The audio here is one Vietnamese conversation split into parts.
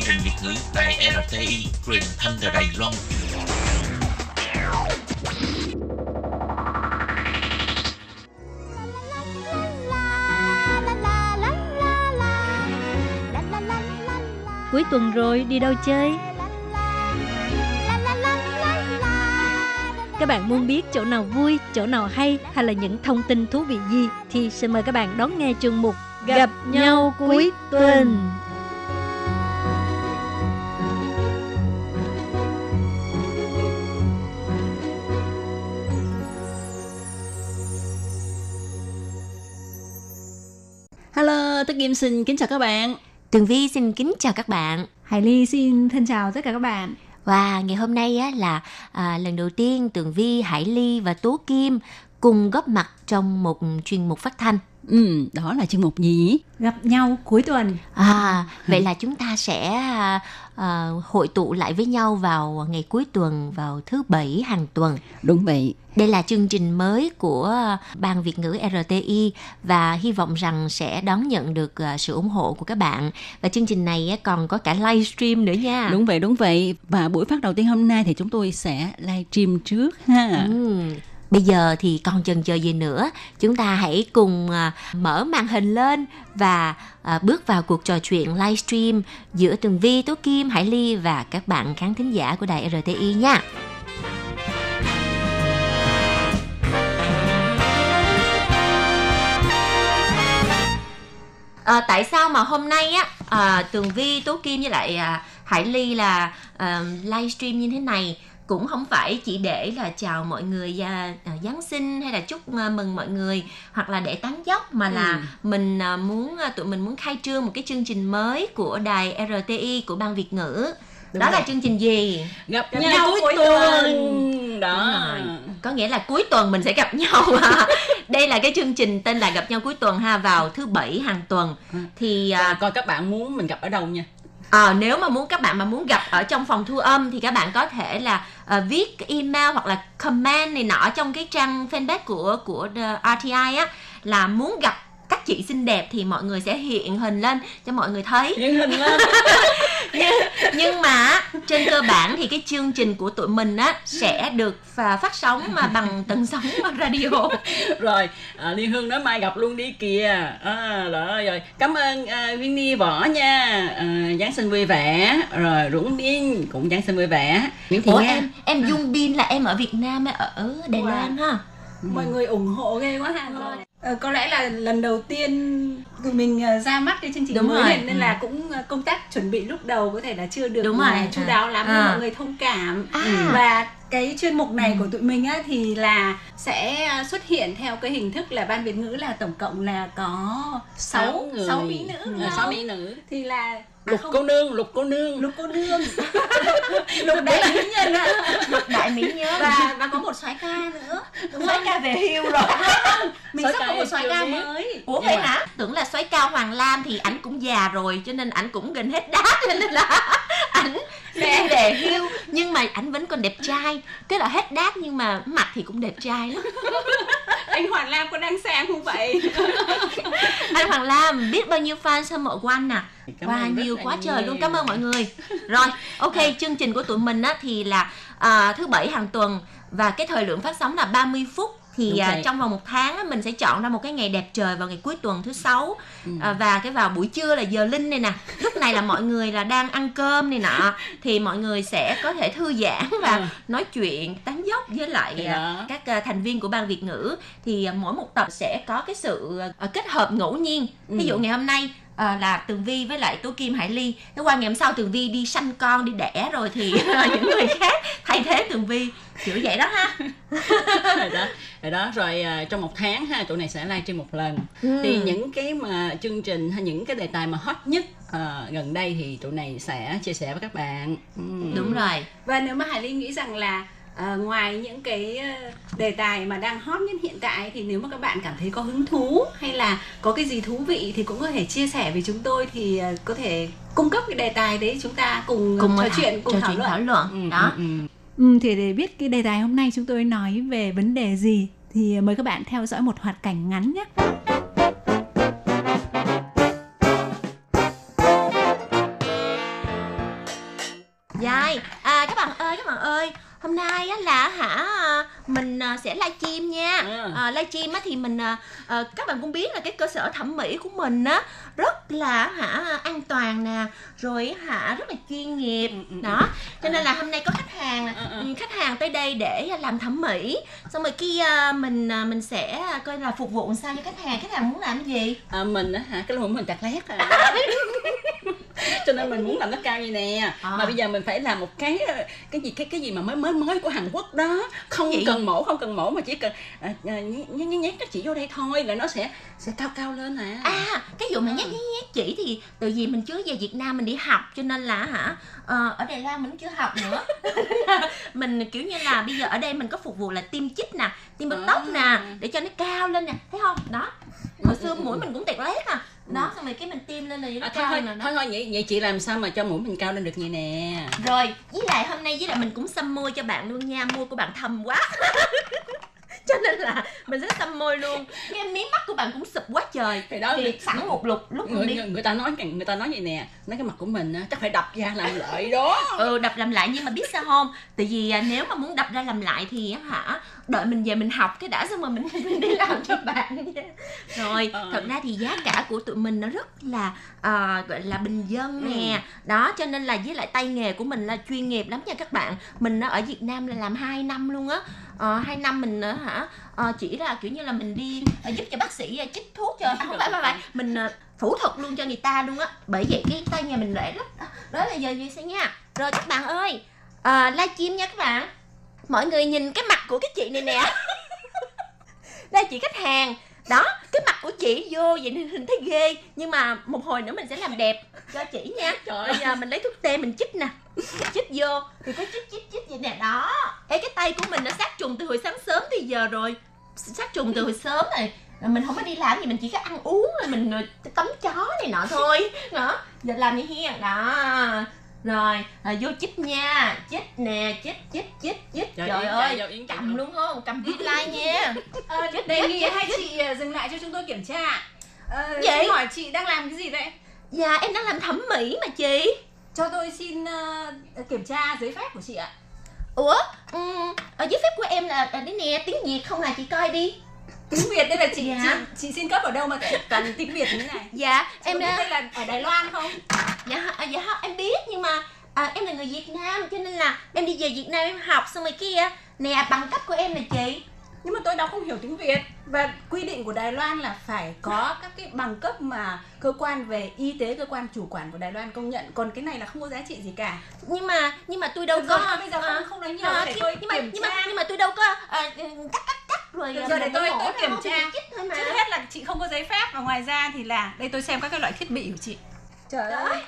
chương trình Việt ngữ tại RTI truyền thanh từ Đài Loan. Cuối tuần rồi đi đâu chơi? Các bạn muốn biết chỗ nào vui, chỗ nào hay hay là những thông tin thú vị gì thì xin mời các bạn đón nghe chương mục Gặp nhau cuối tuần. Hello, Kim xin kính chào các bạn. Tường Vi xin kính chào các bạn. Hải Ly xin thân chào tất cả các bạn. Và ngày hôm nay á, là à, lần đầu tiên Tường Vi, Hải Ly và Tố Kim cùng góp mặt trong một chuyên mục phát thanh. Ừ, đó là chương mục gì? Gặp nhau cuối tuần. À, vậy là chúng ta sẽ à, hội tụ lại với nhau vào ngày cuối tuần, vào thứ bảy hàng tuần. Đúng vậy. Đây là chương trình mới của Ban Việt ngữ RTI và hy vọng rằng sẽ đón nhận được à, sự ủng hộ của các bạn. Và chương trình này còn có cả livestream nữa nha. Đúng vậy, đúng vậy. Và buổi phát đầu tiên hôm nay thì chúng tôi sẽ livestream trước ha. Ừ. Bây giờ thì còn chần chờ gì nữa, chúng ta hãy cùng à, mở màn hình lên và à, bước vào cuộc trò chuyện livestream giữa Tường Vi, Tố Kim, Hải Ly và các bạn khán thính giả của đài RTI nha. À, tại sao mà hôm nay á à, Tường Vi, Tố Kim với lại à, Hải Ly là à, livestream như thế này cũng không phải chỉ để là chào mọi người à, Giáng sinh hay là chúc à, mừng mọi người hoặc là để tán dốc mà là Ừ. mình à, muốn tụi mình muốn khai trương một cái chương trình mới của đài RTI của ban Việt ngữ. Đúng Đó là rồi. chương trình gì? Gặp, Gặp nhau, nhau cuối cuối tuần. tuần. Đó. Có nghĩa là cuối tuần mình sẽ gặp nhau. Đây là cái chương trình tên là gặp nhau cuối tuần ha vào thứ bảy hàng tuần. Ừ. Thì à, coi các bạn muốn mình gặp ở đâu nha. À, nếu mà muốn các bạn mà muốn gặp ở trong phòng thu âm thì các bạn có thể là uh, viết email hoặc là comment này nọ trong cái trang fanpage của của ờ, the RTI á là muốn gặp các chị xinh đẹp thì mọi người sẽ hiện hình lên cho mọi người thấy Hiện hình lên. nhưng, nhưng mà trên cơ bản thì cái chương trình của tụi mình á sẽ được phà- phát sóng mà bằng tần sóng bằng radio rồi, à, Liên Hương nói mai gặp luôn đi kìa. À, đó rồi. Cảm ơn à, Winnie Võ nha. À, Giáng sinh vui vẻ. Rồi, Dũng Biên cũng Giáng sinh vui vẻ. Nguyễn Thị Ủa em em Dung Bin là em ở Việt Nam hay ở Đài Wow. Loan ha Mọi người ủng hộ ghê quá ha. Ờ, có lẽ là lần đầu tiên tụi mình ờ, ra mắt cái chương trình Đúng mới rồi. này nên Ừ. là cũng ờ, công tác chuẩn bị lúc đầu có thể là chưa được Đúng ờ, rồi. chu đáo lắm À. mọi người thông cảm. À. Và cái chuyên mục này của tụi mình á thì là sẽ ờ, xuất hiện theo cái hình thức là ban Việt ngữ là tổng cộng là có 6 người. 6 mỹ nữ. Ừ, đúng sáu không? mỹ nữ. Thì là à, Lục không, cô nương, lục cô nương. lục cô nương. lục đại mỹ nhân ạ. đại mỹ nhớ và và có một soái ca nữa đúng soái ca về hưu rồi mình sắp có một soái ca mới ủa vậy hả tưởng là soái cao hoàng lam thì ảnh cũng già rồi cho nên ảnh cũng gần hết đát cho nên là ảnh sẽ về hưu. Nhưng mà ảnh vẫn còn đẹp trai tức là hết đát nhưng mà mặt thì cũng đẹp trai lắm. Anh Hoàng Lam có đang xem không vậy? Anh hoàng lam biết bao nhiêu fan hâm mộ của anh nè Cảm và nhiều quá trời luôn cảm ơn mọi người. Rồi ok chương trình của tụi mình á thì là à, thứ bảy hàng tuần và cái thời lượng phát sóng là 30 phút thì Đúng à, vậy. trong vòng một tháng mình sẽ chọn ra một cái ngày đẹp trời vào ngày cuối tuần thứ sáu Ừ. à, và cái vào buổi trưa là giờ linh này nè lúc này là mọi người là đang ăn cơm này nọ thì mọi người sẽ có thể thư giãn và Ừ. nói chuyện tán dốc với lại à, các thành viên của ban Việt ngữ thì mỗi một tập sẽ có cái sự kết hợp ngẫu nhiên ví dụ Ừ. ngày hôm nay à, là Tường Vi với lại Tố Kim Hải Ly. Thế qua ngày hôm sau Tường Vi đi sanh con đi đẻ rồi thì những người khác thay thế Tường Vi. Kiểu vậy đó ha. Rồi đó rồi đó. Rồi à, trong một tháng ha tụi này sẽ livestream một lần. Ừ. thì những cái mà chương trình hay những cái đề tài mà hot nhất à, gần đây thì tụi này sẽ chia sẻ với các bạn. Ừ. đúng rồi. Và nếu mà Hải Ly nghĩ rằng là ờ, ngoài những cái ờ, đề tài mà đang hot nhất hiện tại thì nếu mà các bạn cảm thấy có hứng thú hay là có cái gì thú vị thì cũng có thể chia sẻ với chúng tôi thì ờ, có thể cung cấp cái đề tài đấy chúng ta cùng, cùng trò chuyện cùng trò thảo chuyện luận thảo luận Ừ, đó ừ, ừ. Ừ, thì để biết cái đề tài hôm nay chúng tôi nói về vấn đề gì thì mời các bạn theo dõi một hoạt cảnh ngắn nhé. Dài à, Các bạn ơi các bạn ơi Hôm nay á là hả mình à, sẽ livestream nha. Ừ. à, livestream á thì mình à, à, các bạn cũng biết là cái cơ sở thẩm mỹ của mình á rất là hả an toàn nè rồi hả rất là chuyên nghiệp. Đó cho nên là hôm nay có khách hàng Ừ, ừ. ừ, khách hàng tới đây để làm thẩm mỹ. Xong rồi kia à, mình à, mình sẽ coi là phục vụ sao cho khách hàng. Khách hàng muốn làm cái gì? À, mình á hả cái lỗ mình tạc lét à cho nên mình muốn làm nó cao như nè. À. mà bây giờ mình phải làm một cái cái gì cái cái gì mà mới mới mới của Hàn Quốc đó. Không Gì? cần mổ không cần mổ mà chỉ cần à, à, nhét, nhét, nó chỉ vô đây thôi là nó sẽ sẽ cao cao lên à, À, cái vụ mà nhét nhét nhét chỉ thì từ vì mình chưa về Việt Nam mình đi học cho nên là hả ờ, ở Đài Loan mình cũng chưa học nữa. Mình kiểu như là bây giờ ở đây mình có phục vụ là tiêm chích nè tiêm bớt tóc nè để cho nó cao lên nè thấy không? Đó hồi xưa mũi mình cũng tẹt lét à. Đó xong rồi cái mình tiêm lên là nó À, cao thôi thôi thôi vậy, vậy chị làm sao mà cho mũi mình cao lên được vậy nè? Rồi với lại hôm nay với lại mình cũng xăm môi cho bạn luôn nha môi của bạn thâm quá. Cho nên là mình sẽ xăm môi luôn. Cái mí mắt của bạn cũng sụp quá trời. Thì đó thì người, sẵn một lục lúc người, đi. người, người ta nói người ta nói vậy nè nói cái mặt của mình á, chắc phải đập ra làm lợi đó. Ừ đập làm lại nhưng mà biết sao không? Tại vì à, nếu mà muốn đập ra làm lại thì á hả đợi mình về mình học cái đã xong rồi mình, mình đi làm cho bạn nha rồi Ờ. thật ra thì giá cả của tụi mình nó rất là à, gọi là bình dân nè. Đó cho nên là với lại tay nghề của mình là chuyên nghiệp lắm nha các bạn. Mình ở Việt Nam là làm 2 năm luôn á. Ờ, hai năm mình ờ, hả ờ, chỉ là kiểu như là mình đi ờ, giúp cho bác sĩ ờ, chích thuốc cho à, không phải không phải. Mình ờ, phẫu thuật luôn cho người ta luôn á. Bởi vậy cái tay nghề mình lẻ lắm đó là giờ gì sẽ nha. Rồi các bạn ơi à, livestream nha các bạn mọi người nhìn cái mặt của cái chị này nè. Đây chị khách hàng. Đó cái mặt của chị vô vậy nên hình thấy ghê. Nhưng mà một hồi nữa mình sẽ làm đẹp cho chị nha. Trời bây giờ mình lấy thuốc tê mình chích nè. Chích vô. Thì có chích chích chích vậy nè. Đó. Ê, cái tay của mình nó sát trùng từ hồi sáng sớm tới giờ rồi. Sát trùng từ hồi sớm này Rồi mình không có đi làm gì mình chỉ có ăn uống rồi mình tắm chó này nọ thôi. Đó giờ làm như hen đó rồi à, vô chích nha. Chích nè chích chích chích chích. Trời trời, ơi cầm luôn không cầm viết like nha. Ờ, đề nghị hai chị ờ, dừng lại cho chúng tôi kiểm tra. Ờ, Vậy? hỏi chị đang làm cái gì đấy dạ em đang làm thẩm mỹ mà chị. Cho tôi xin ờ, kiểm tra giấy phép của chị ạ. Ủa um, ở giấy phép của em là, là đấy nè tiếng việt không à? Chị coi đi tiếng việt đây là chị Dạ. chị, chị xin cấp ở đâu mà toàn tiếng việt như này? Dạ em em biết là ở đài loan không? Dạ à, dạ em biết nhưng mà à, em là người Việt Nam cho nên là em đi về Việt Nam em học xong rồi kia. Nè bằng cấp của em nè chị nhưng mà tôi đọc không hiểu tiếng việt. Và quy định của đài loan là phải có các cái bằng cấp mà cơ quan về y tế cơ quan chủ quản của đài loan công nhận. Còn cái này là không có giá trị gì cả. Nhưng mà nhưng mà tôi đâu Được có rồi, bây giờ không- à, không nói nhiều, à, để chứ- tôi nhưng mà nhưng mà nhưng mà tôi đâu có à, cắt cắt cắt rồi Được à, rồi, để mình tôi- tôi kiểm tra. trước hết là chị không có giấy phép và ngoài ra thì là đây tôi xem các cái loại thiết bị của chị. Trời ơi.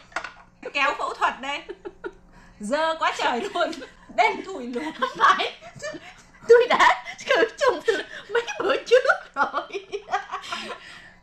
Kéo phẫu thuật đây. Dơ quá trời luôn. Đen thùi luôn. Không phải tôi đã khử trùng từ mấy bữa trước rồi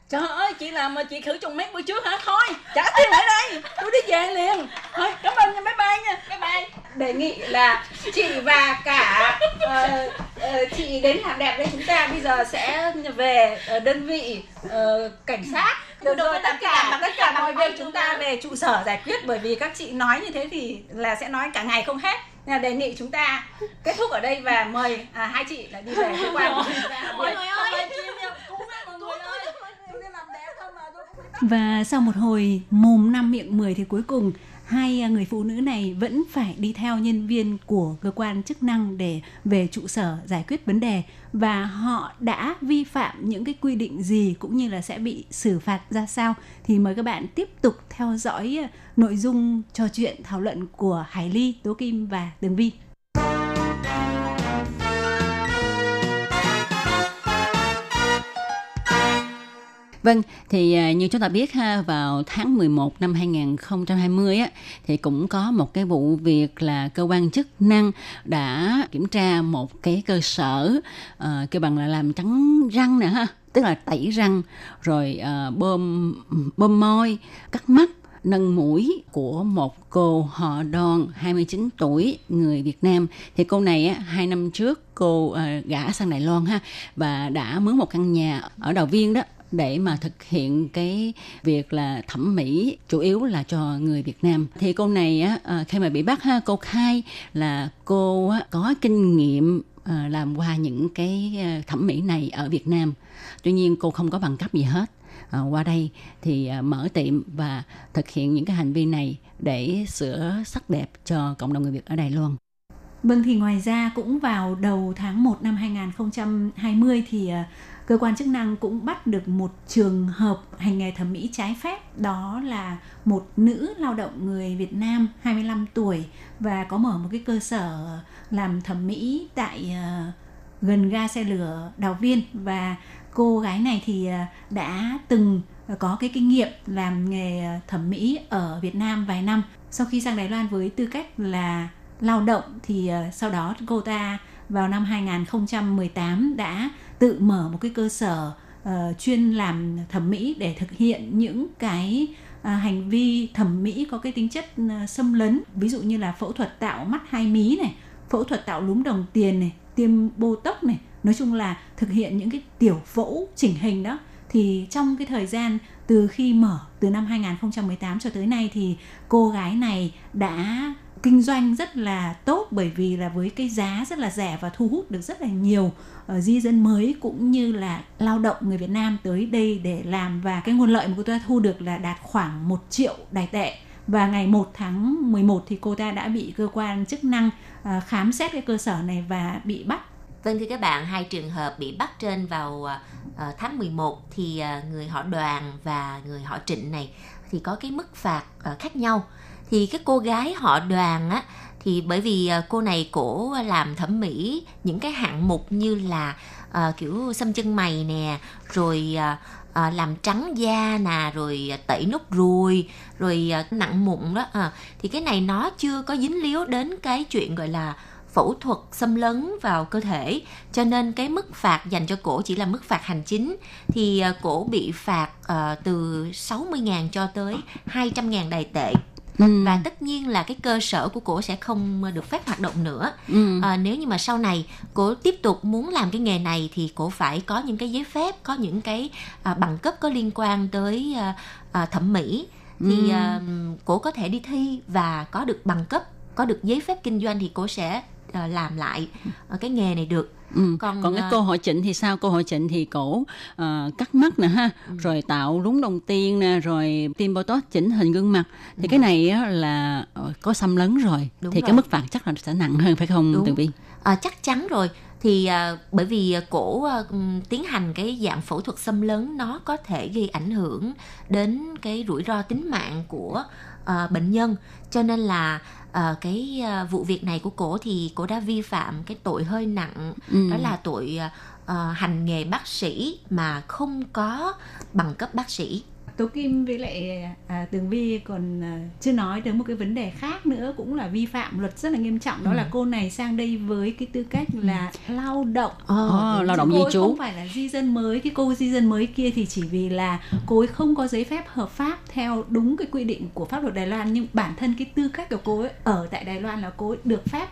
Trời ơi, chị làm mà chị khử trùng mấy bữa trước hả? Thôi, trả tiền lại đây. Tôi đi về liền. Thôi, cảm ơn nha, bye bye nha. bye bye đề nghị là chị và cả ờ, ờ, chị đến làm đẹp đây chúng ta bây giờ sẽ về ờ, đơn vị ờ, cảnh sát rồi có tất cả tất cả mọi việc chúng ta về trụ sở giải quyết bởi vì các chị nói như thế thì là sẽ nói cả ngày không hết Nên là đề nghị chúng ta kết thúc ở đây và mời à, hai chị lại đi về cơ quan của ta mọi người ơi. Và sau một hồi mồm năm miệng 10 thì cuối cùng hai à, người phụ nữ này vẫn phải đi theo nhân viên của cơ quan chức năng để về trụ sở giải quyết vấn đề và họ đã vi phạm những cái quy định gì cũng như là sẽ bị xử phạt ra sao thì mời các bạn tiếp tục theo dõi à, nội dung trò chuyện thảo luận của Hải Ly, Tố Kim và Tường Vi. Vâng, thì à, như chúng ta biết ha, vào tháng 11 năm 2020 á, thì cũng có một cái vụ việc là cơ quan chức năng đã kiểm tra một cái cơ sở uh, kêu bằng là làm trắng răng nè ha, tức là tẩy răng rồi uh, bơm bơm môi, cắt mắt nâng mũi của một cô họ đòn 29 tuổi người Việt Nam. Thì cô này á, hai năm trước cô uh, gả sang Đài Loan ha và đã mướn một căn nhà ở Đào Viên đó để mà thực hiện cái việc là thẩm mỹ chủ yếu là cho người Việt Nam. Thì cô này á ờ, khi mà bị bắt ha cô khai là cô á, có kinh nghiệm ờ, làm qua những cái ờ, thẩm mỹ này ở Việt Nam. Tuy nhiên cô không có bằng cấp gì hết. À, qua đây thì mở tiệm và thực hiện những cái hành vi này để sửa sắc đẹp cho cộng đồng người Việt ở Đài Loan. Vâng thì ngoài ra cũng vào đầu tháng 1 năm 2020 thì cơ quan chức năng cũng bắt được một trường hợp hành nghề thẩm mỹ trái phép. Đó là một nữ lao động người Việt Nam 25 tuổi, và có mở một cái cơ sở làm thẩm mỹ tại ờ, gần ga xe lửa Đào Viên. Và cô gái này thì ờ, đã từng có cái kinh nghiệm làm nghề thẩm mỹ ở Việt Nam vài năm. Sau khi sang Đài Loan với tư cách là lao động thì ờ, sau đó cô ta vào năm 2018 đã tự mở một cái cơ sở uh, chuyên làm thẩm mỹ để thực hiện những cái uh, hành vi thẩm mỹ có cái tính chất uh, xâm lấn. Ví dụ như là phẫu thuật tạo mắt hai mí này phẫu thuật tạo lúm đồng tiền này tiêm botox này. Nói chung là thực hiện những cái tiểu phẫu chỉnh hình đó. Thì trong cái thời gian từ khi mở từ năm 2018 cho tới nay thì cô gái này đã kinh doanh rất là tốt bởi vì là với cái giá rất là rẻ và thu hút được rất là nhiều uh, di dân mới cũng như là lao động người Việt Nam tới đây để làm. Và cái nguồn lợi mà cô ta thu được là đạt khoảng 1 triệu đài tệ. Và ngày 1 tháng 11 thì cô ta đã bị cơ quan chức năng uh, khám xét cái cơ sở này và bị bắt. Vâng thưa các bạn, hai trường hợp bị bắt trên vào uh, tháng 11 thì uh, người họ đoàn và người họ trịnh này thì có cái mức phạt uh, khác nhau thì cái cô gái họ đoàn á thì bởi vì ờ, cô này cổ làm thẩm mỹ những cái hạng mục như là uh, kiểu xăm chân mày nè rồi uh, uh, làm trắng da nè rồi tẩy nốt ruồi rồi uh, nặng mụn đó uh, thì cái này nó chưa có dính líu đến cái chuyện gọi là phẫu thuật xâm lấn vào cơ thể. Cho nên cái mức phạt dành cho cổ chỉ là mức phạt hành chính. Thì cổ bị phạt uh, từ 60.000 cho tới 200.000 đài tệ ừ. và tất nhiên là cái cơ sở của cổ sẽ không được phép hoạt động nữa ừ. à, nếu như mà sau này cổ tiếp tục muốn làm cái nghề này thì cổ phải có những cái giấy phép có những cái à, bằng cấp có liên quan tới à, à, thẩm mỹ thì ừ. à, cổ có thể đi thi và có được bằng cấp có được giấy phép kinh doanh thì cổ sẽ làm lại à, cái nghề này được Ừ. còn còn cái uh, cô hội trịnh thì sao cô hội trịnh thì cổ uh, cắt mắt nè ha ừ. rồi tạo lúng đồng tiên nè rồi tiêm botox chỉnh hình gương mặt thì ừ. cái này á, là có xâm lấn rồi Đúng thì rồi. cái mức phạt chắc là sẽ nặng hơn phải không Đúng. tường vi à, chắc chắn rồi thì à, bởi vì cổ à, tiến hành cái dạng phẫu thuật xâm lấn nó có thể gây ảnh hưởng đến cái rủi ro tính mạng của à, bệnh nhân cho nên là uh, cái uh, vụ việc này của cổ thì cổ đã vi phạm cái tội hơi nặng ừ. đó là tội uh, hành nghề bác sĩ mà không có bằng cấp bác sĩ Tố Kim với lại à, Tường Vi còn à, chưa nói đến một cái vấn đề khác nữa cũng là vi phạm luật rất là nghiêm trọng đó ừ. là cô này sang đây với cái tư cách là ừ. lao động oh, lao động di trú không phải là di dân mới cái cô di dân mới kia thì chỉ vì là cô ấy không có giấy phép hợp pháp theo đúng cái quy định của pháp luật Đài Loan nhưng bản thân cái tư cách của cô ấy ở tại Đài Loan là cô ấy được phép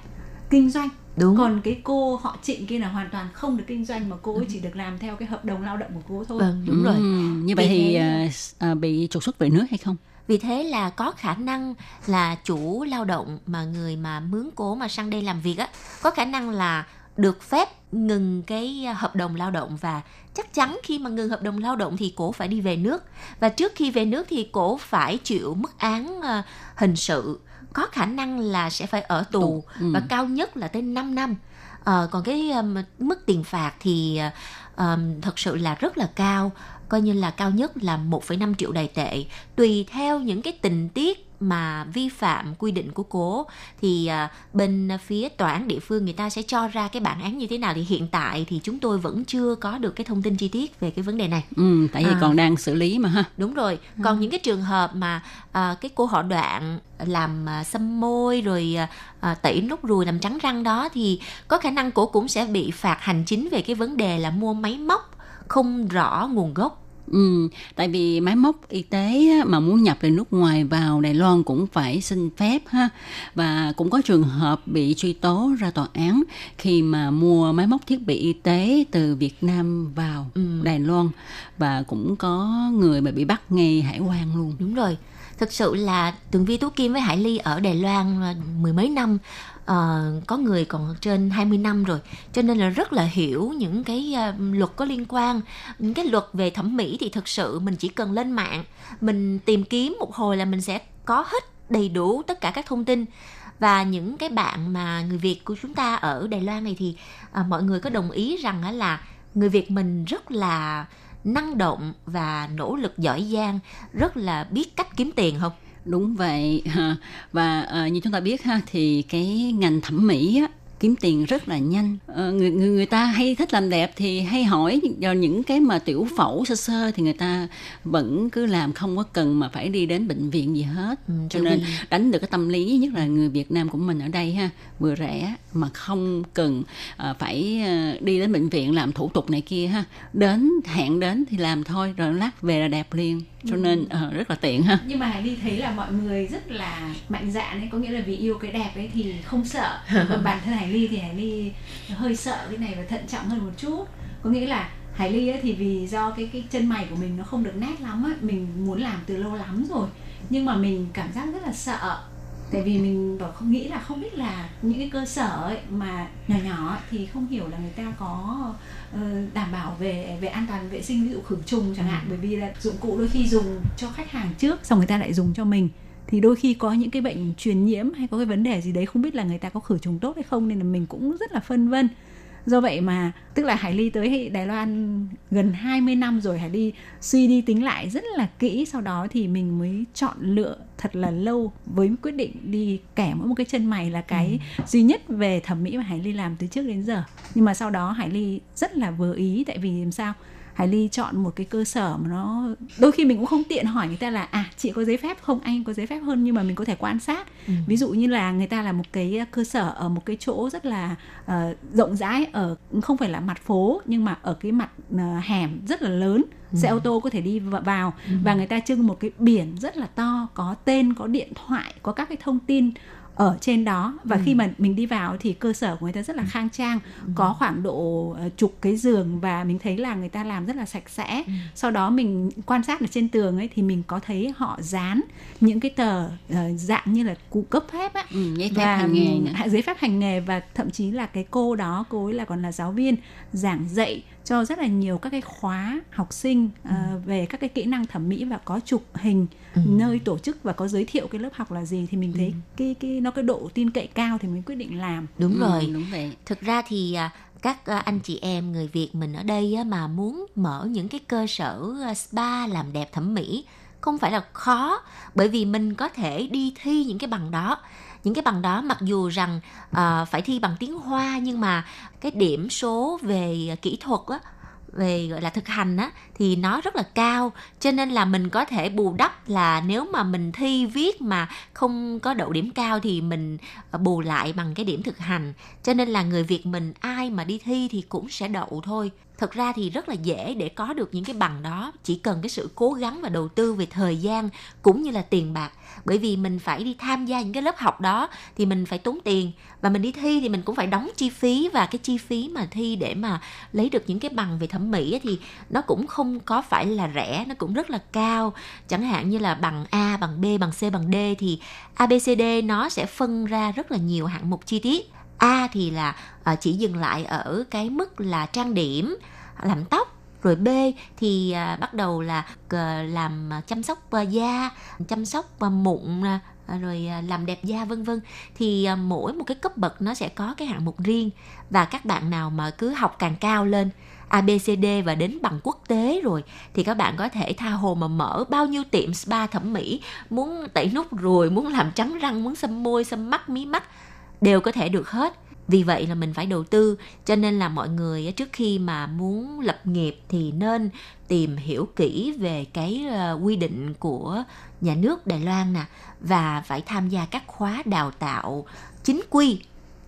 kinh doanh đúng. Còn cái cô họ trịnh kia là hoàn toàn không được kinh doanh mà cô ấy đúng. chỉ được làm theo cái hợp đồng lao động của cô thôi. Vâng đúng ừ. rồi như vậy vì thì thế... uh, bị trục xuất về nước hay không? Vì thế là có khả năng là chủ lao động mà người mà mướn cố mà sang đây làm việc á có khả năng là được phép ngừng cái hợp đồng lao động và chắc chắn khi mà ngừng hợp đồng lao động thì cổ phải đi về nước. Và trước khi về nước thì cổ phải chịu mức án uh, hình sự có khả năng là sẽ phải ở tù ừ. và cao nhất là tới 5 năm à, còn cái um, mức tiền phạt thì um, thật sự là rất là cao coi như là cao nhất là 1,5 triệu đài tệ tùy theo những cái tình tiết mà vi phạm quy định của cố thì à, bên phía tòa án địa phương người ta sẽ cho ra cái bản án như thế nào thì hiện tại thì chúng tôi vẫn chưa có được cái thông tin chi tiết về cái vấn đề này. Ừ, tại vì à, còn đang xử lý mà ha. Đúng rồi. Còn ừ. những cái trường hợp mà à, cái cô họ đoạn làm à, xăm môi rồi à, tẩy nốt ruồi làm trắng răng đó thì có khả năng cổ cũng sẽ bị phạt hành chính về cái vấn đề là mua máy móc không rõ nguồn gốc Ừ, tại vì máy móc y tế mà muốn nhập từ nước ngoài vào Đài Loan cũng phải xin phép ha và cũng có trường hợp bị truy tố ra tòa án khi mà mua máy móc thiết bị y tế từ Việt Nam vào Ừ. Đài Loan và cũng có người mà bị bắt ngay hải quan luôn. Đúng rồi. Thực sự là Tường Vi Tú Kim với Hải Ly ở Đài Loan à, mười mấy năm uh, có người còn trên 20 năm rồi cho nên là rất là hiểu những cái uh, luật có liên quan. Những cái luật về thẩm mỹ thì thực sự mình chỉ cần lên mạng mình tìm kiếm một hồi là mình sẽ có hết đầy đủ tất cả các thông tin. Và những cái bạn mà người Việt của chúng ta ở Đài Loan này thì à, mọi người có đồng ý rằng á là người Việt mình rất là năng động và nỗ lực giỏi giang rất là biết cách kiếm tiền không? Đúng vậy. Và ờ, như chúng ta biết ha thì cái ngành thẩm mỹ á kiếm tiền rất là nhanh. Ờ, người, người người ta hay thích làm đẹp thì hay hỏi vào những cái mà tiểu phẫu sơ sơ thì người ta vẫn cứ làm không có cần mà phải đi đến bệnh viện gì hết. Ừ, cho nên Vi- đánh được cái tâm lý nhất là người Việt Nam của mình ở đây ha vừa rẻ mà không cần ờ, phải đi đến bệnh viện làm thủ tục này kia ha. Đến hẹn đến thì làm thôi rồi lát về là đẹp liền cho nên ờ, rất là tiện ha. Nhưng mà Hải Ly thấy là mọi người rất là mạnh dạn ấy có nghĩa là vì yêu cái đẹp ấy thì không sợ. Còn bản thân Hải Ly thì Hải Ly hơi sợ cái này và thận trọng hơn một chút. Có nghĩa là Hải Ly ấy thì vì do cái cái chân mày của mình nó không được nét lắm ấy mình muốn làm từ lâu lắm rồi. Nhưng mà mình cảm giác rất là sợ tại vì mình bảo không nghĩ là không biết là những cái cơ sở ấy mà nhỏ nhỏ ấy, thì không hiểu là người ta có ờ, đảm bảo về về an toàn vệ sinh ví dụ khử trùng chẳng hạn bởi vì là dụng cụ đôi khi dùng cho khách hàng trước xong người ta lại dùng cho mình. Thì đôi khi có những cái bệnh truyền nhiễm hay có cái vấn đề gì đấy không biết là người ta có khử trùng tốt hay không nên là mình cũng rất là phân vân do vậy mà tức là Hải Ly tới Đài Loan gần 20 năm rồi Hải Ly suy đi tính lại rất là kỹ sau đó thì mình mới chọn lựa thật là lâu với quyết định đi kẻ mỗi một cái chân mày là cái duy nhất về thẩm mỹ mà Hải Ly làm từ trước đến giờ. Nhưng mà sau đó Hải Ly rất là vừa ý tại vì làm sao Hải Ly chọn một cái cơ sở mà nó đôi khi mình cũng không tiện hỏi người ta là à chị có giấy phép không? Anh có giấy phép hơn? Nhưng mà mình có thể quan sát. Ví dụ như là người ta là một cái cơ sở ở một cái chỗ rất là ờ, rộng rãi ở không phải là mặt phố nhưng mà ở cái mặt ờ, hẻm rất là lớn xe ô tô có thể đi vào. Và người ta trưng một cái biển rất là to có tên có điện thoại có các cái thông tin ở trên đó. Và khi mà mình đi vào thì cơ sở của người ta rất là khang trang có khoảng độ ờ, chục cái giường và mình thấy là người ta làm rất là sạch sẽ. Sau đó mình quan sát ở trên tường ấy thì mình có thấy họ dán những cái tờ ờ, dạng như là cụ cấp phép á. Ừ, giấy phép và hành nghề nữa. giấy phép hành nghề và thậm chí là cái cô đó cô ấy là còn là giáo viên giảng dạy cho rất là nhiều các cái khóa học sinh ờ, về các cái kỹ năng thẩm mỹ và có chụp hình nơi tổ chức và có giới thiệu cái lớp học là gì thì mình thấy cái cái nó cái độ tin cậy cao thì mình quyết định làm. Đúng Ừ, rồi. đúng vậy. Thực ra thì à, các à, anh chị em người Việt mình ở đây á, mà muốn mở những cái cơ sở à, spa làm đẹp thẩm mỹ không phải là khó bởi vì mình có thể đi thi những cái bằng đó những cái bằng đó mặc dù rằng uh, phải thi bằng tiếng Hoa nhưng mà cái điểm số về kỹ thuật á về gọi là thực hành á thì nó rất là cao. Cho nên là mình có thể bù đắp là nếu mà mình thi viết mà không có đậu điểm cao thì mình ờ, bù lại bằng cái điểm thực hành. Cho nên là người Việt mình ai mà đi thi thì cũng sẽ đậu thôi thật ra thì rất là dễ để có được những cái bằng đó. Chỉ cần cái sự cố gắng và đầu tư về thời gian cũng như là tiền bạc. Bởi vì mình phải đi tham gia những cái lớp học đó thì mình phải tốn tiền. Và mình đi thi thì mình cũng phải đóng chi phí và cái chi phí mà thi để mà lấy được những cái bằng về thẩm mỹ thì nó cũng không có phải là rẻ, nó cũng rất là cao. Chẳng hạn như là bằng A, bằng B, bằng C, bằng D thì ABCD nó sẽ phân ra rất là nhiều hạng mục chi tiết. A thì là ờ, chỉ dừng lại ở cái mức là trang điểm làm tóc rồi B thì à, bắt đầu là à, làm chăm sóc à, da chăm sóc à, mụn à, rồi à, làm đẹp da vân vân. Thì à, mỗi một cái cấp bậc nó sẽ có cái hạng mục riêng và các bạn nào mà cứ học càng cao lên ABCD và đến bằng quốc tế rồi thì các bạn có thể tha hồ mà mở bao nhiêu tiệm spa thẩm mỹ muốn tẩy nút ruồi muốn làm trắng răng muốn xăm môi xăm mắt mí mắt đều có thể được hết. Vì vậy là mình phải đầu tư cho nên là mọi người trước khi mà muốn lập nghiệp thì nên tìm hiểu kỹ về cái ờ, quy định của nhà nước Đài Loan nè và phải tham gia các khóa đào tạo chính quy.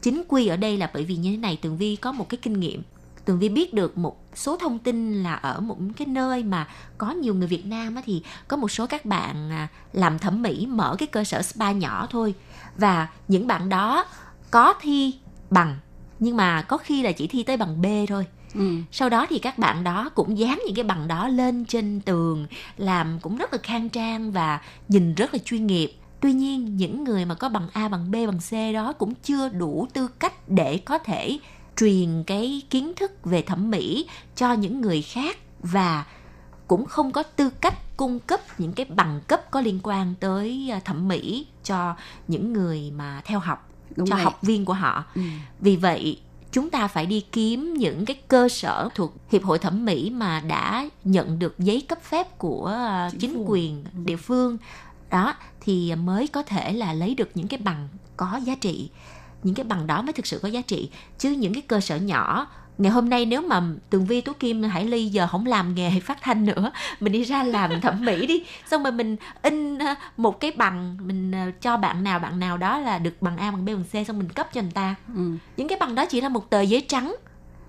Chính quy ở đây là bởi vì như thế này tường vi có một cái kinh nghiệm. Tường vi biết được một số thông tin là ở một cái nơi mà có nhiều người việt nam á, thì có một số các bạn à, làm thẩm mỹ mở cái cơ sở spa nhỏ thôi và những bạn đó có thi bằng nhưng mà có khi là chỉ thi tới bằng B thôi. Ừ. sau đó thì các bạn đó cũng dán những cái bằng đó lên trên tường làm cũng rất là khang trang và nhìn rất là chuyên nghiệp. Tuy nhiên những người mà có bằng A bằng B bằng C đó cũng chưa đủ tư cách để có thể truyền cái kiến thức về thẩm mỹ cho những người khác. Và cũng không có tư cách cung cấp những cái bằng cấp có liên quan tới à, thẩm mỹ cho những người mà theo học Đúng cho vậy. học viên của họ. Ừ. vì vậy chúng ta phải đi kiếm những cái cơ sở thuộc hiệp hội thẩm mỹ mà đã nhận được giấy cấp phép của à, Chính chính quyền địa phương. Đó thì mới có thể là lấy được những cái bằng có giá trị. Những cái bằng đó mới thực sự có giá trị. Chứ những cái cơ sở nhỏ ngày hôm nay nếu mà tường vi tú kim hải ly giờ không làm nghề phát thanh nữa. Mình đi ra làm thẩm mỹ đi. Xong rồi mình in một cái bằng. Mình ờ, cho bạn nào bạn nào đó là được bằng a bằng b bằng c xong mình cấp cho người ta. Ừ. những cái bằng đó chỉ là một tờ giấy trắng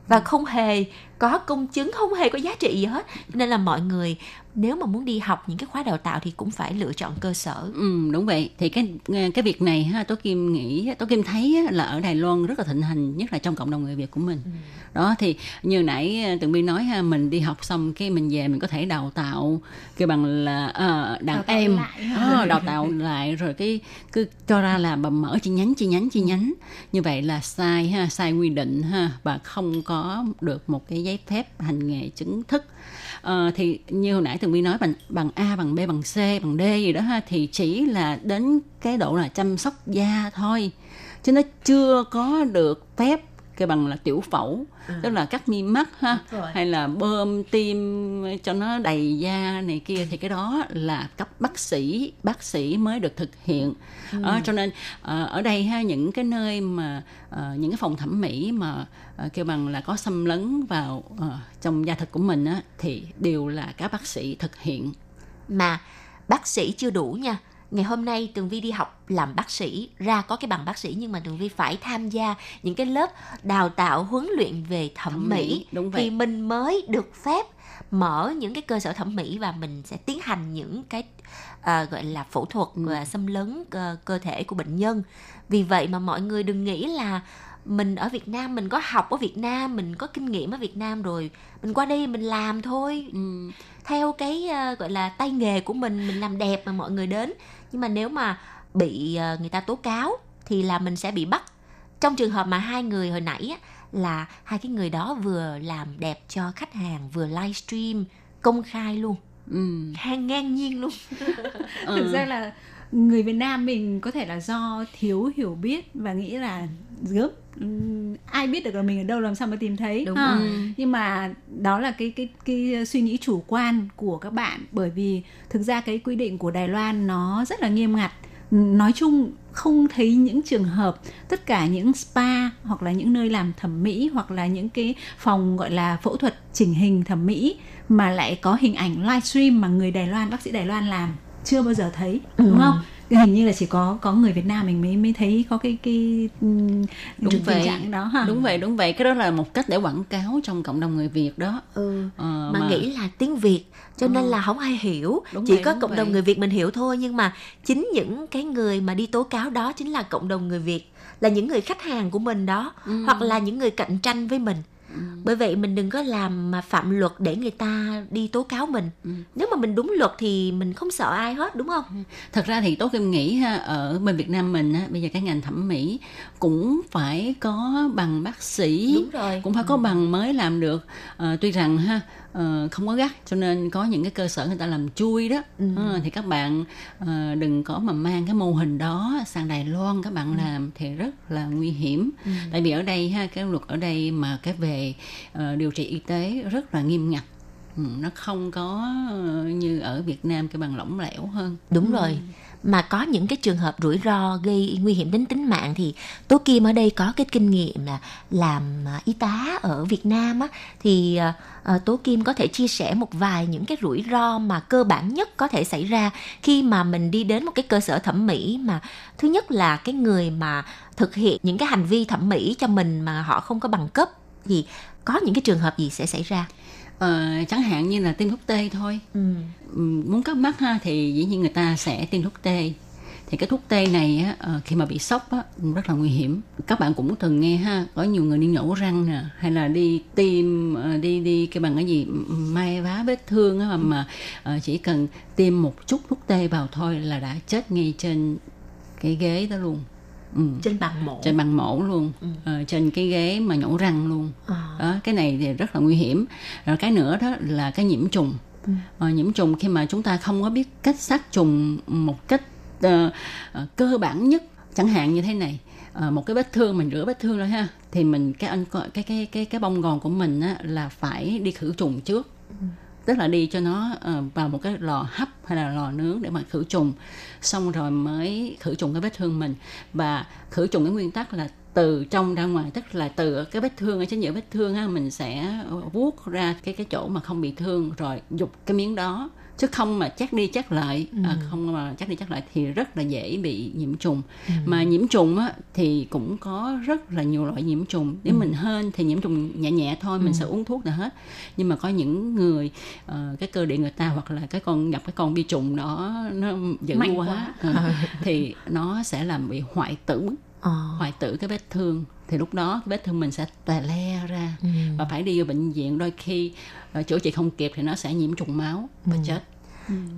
và không hề có công chứng không hề có giá trị gì hết. Nên là mọi người nếu mà muốn đi học những cái khóa đào tạo thì cũng phải lựa chọn cơ sở. Ừ, đúng vậy. Thì cái cái việc này ha tố kim nghĩ tố kim thấy là ở đài loan rất là thịnh hành nhất là trong cộng đồng người việt của mình. Đó thì như nãy ờ, tường vi nói ha mình đi học xong cái mình về mình có thể đào tạo cái bằng là ờ, đàn Đào tạo em. lại. Ờ, đào tạo lại rồi cái cứ cho ra là bà mở chi nhánh chi nhánh chi nhánh. Như vậy là sai ha sai quy định ha và không có được một cái giấy phép hành nghề chứng thức. À, thì như hồi nãy thường vi nói bằng bằng A bằng B bằng C bằng D gì đó ha thì chỉ là đến cái độ là chăm sóc da thôi. Chứ nó chưa có được phép cái bằng là tiểu phẫu tức là cắt mi mắt ha hay là bơm tim cho nó đầy da này kia thì cái đó là cấp bác sĩ bác sĩ mới được thực hiện. Đó, cho nên ờ, ở đây ha những cái nơi mà ờ, những cái phòng thẩm mỹ mà ờ, kêu bằng là có xâm lấn vào ờ, trong da thịt của mình á thì đều là các bác sĩ thực hiện. Mà bác sĩ chưa đủ nha ngày hôm nay tường vi đi học làm bác sĩ ra có cái bằng bác sĩ nhưng mà tường vi phải tham gia những cái lớp đào tạo huấn luyện về thẩm, Thẩm mỹ, mỹ, đúng vậy. thì mình mới được phép mở những cái cơ sở thẩm mỹ và mình sẽ tiến hành những cái à, gọi là phẫu thuật Ừ. xâm lấn cơ, cơ thể của bệnh nhân vì vậy mà mọi người đừng nghĩ là mình ở Việt Nam mình có học ở Việt Nam mình có kinh nghiệm ở Việt Nam rồi mình qua đây mình làm thôi ừ. Theo cái ờ, gọi là tay nghề của mình mình làm đẹp mà mọi người đến. Nhưng mà nếu mà bị ờ, người ta tố cáo thì là mình sẽ bị bắt. Trong trường hợp mà hai người hồi nãy á, là hai cái người đó vừa làm đẹp cho khách hàng vừa livestream công khai luôn. Ừ. hàng ngang nhiên luôn. Thực ra là người Việt Nam mình có thể là do thiếu hiểu biết và nghĩ là gớm ai biết được là mình ở đâu làm sao mà tìm thấy Đúng ha. rồi. nhưng mà đó là cái cái cái suy nghĩ chủ quan của các bạn bởi vì thực ra cái quy định của Đài Loan nó rất là nghiêm ngặt nói chung không thấy những trường hợp tất cả những spa hoặc là những nơi làm thẩm mỹ hoặc là những cái phòng gọi là phẫu thuật chỉnh hình thẩm mỹ mà lại có hình ảnh livestream mà người Đài Loan bác sĩ Đài Loan làm chưa bao giờ thấy đúng Ừ. không hình như là chỉ có có người Việt Nam mình mới mới thấy có cái cái ừm, Đúng tình vậy. trạng đó ha đúng vậy đúng vậy cái đó là một cách để quảng cáo trong cộng đồng người việt đó ừ. Ờ, mà, nghĩ là tiếng Việt cho nên Ừ. là không ai hiểu Đúng chỉ vậy, có đúng cộng đồng vậy. người Việt mình hiểu thôi nhưng mà chính những cái người mà đi tố cáo đó chính là cộng đồng người Việt là những người khách hàng của mình đó Ừ. hoặc là những người cạnh tranh với mình Ừ. bởi vậy mình đừng có làm mà phạm luật để người ta đi tố cáo mình. Ừ. nếu mà mình đúng luật thì mình không sợ ai hết đúng không? Thật ra thì tố kim nghĩ ha ở bên việt nam mình á, bây giờ cái ngành thẩm mỹ cũng phải có bằng bác sĩ đúng rồi. cũng phải có bằng mới làm được. Ờ, tuy rằng ha ờ, không có gắt cho nên có những cái cơ sở người ta làm chui đó Ừ. Ờ, thì các bạn ờ, đừng có mà mang cái mô hình đó sang Đài Loan các bạn làm thì rất là nguy hiểm Ừ. tại vì ở đây ha cái luật ở đây mà cái về ờ, điều trị y tế rất là nghiêm ngặt Ừ, nó không có như ở Việt Nam cái bằng lỏng lẻo hơn Đúng rồi. Mà có những cái trường hợp rủi ro gây nguy hiểm đến tính mạng thì Tố Kim ở đây có cái kinh nghiệm là làm à, y tá ở Việt Nam á. Thì à, à, Tố Kim có thể chia sẻ một vài những cái rủi ro mà cơ bản nhất có thể xảy ra khi mà mình đi đến một cái cơ sở thẩm mỹ mà thứ nhất là cái người mà thực hiện những cái hành vi thẩm mỹ cho mình mà họ không có bằng cấp thì có những cái trường hợp gì sẽ xảy ra? Ờ, chẳng hạn như là tiêm thuốc tê thôi. Ừ. Ừ, muốn cắt mắt ha thì dĩ nhiên người ta sẽ tiêm thuốc tê. Thì cái thuốc tê này á, ờ, khi mà bị sốc á, rất là nguy hiểm. Các bạn cũng từng nghe ha có nhiều người đi nhổ răng nè hay là đi tiêm ờ, đi đi cái bằng cái gì may vá vết thương á, mà, ờ, chỉ cần tiêm một chút thuốc tê vào thôi là đã chết ngay trên cái ghế đó luôn ừ. trên bàn mổ trên bằng mổ luôn Ừ. ờ, trên cái ghế mà nhổ răng luôn Ờ. đó cái này thì rất là nguy hiểm rồi cái nữa đó là cái nhiễm trùng Ừ. Ờ, nhiễm trùng khi mà chúng ta không có biết cách sát trùng một cách ờ, ờ, cơ bản nhất chẳng hạn như thế này Ờ, một cái vết thương mình rửa vết thương rồi ha thì mình cái anh cái cái cái cái bông gòn của mình á, là phải đi khử trùng trước tức là đi cho nó ờ, vào một cái lò hấp hay là lò nướng để mà khử trùng. Xong rồi mới khử trùng cái vết thương mình. Và khử trùng cái nguyên tắc là từ trong ra ngoài tức là từ cái vết thương ở trên giữa vết thương á, mình sẽ vuốt ra cái cái chỗ mà không bị thương rồi dục cái miếng đó chứ không mà chắc đi chắc lại. À, không mà chắc đi chắc lại thì rất là dễ bị nhiễm trùng. Mà nhiễm trùng á, thì cũng có rất là nhiều loại nhiễm trùng. Nếu mình hên thì nhiễm trùng nhẹ nhẹ thôi mình sẽ uống thuốc là hết. Nhưng mà có những người ờ, cái cơ địa người ta hoặc là cái con gặp cái con vi trùng đó nó dữ Mạnh quá, quá. ờ, thì nó sẽ làm bị hoại tử Ờ. hoại tử cái vết thương thì lúc đó cái vết thương mình sẽ tè le ra Ừ. và phải đi vô bệnh viện đôi khi ờ, chữa trị không kịp thì nó sẽ nhiễm trùng máu và chết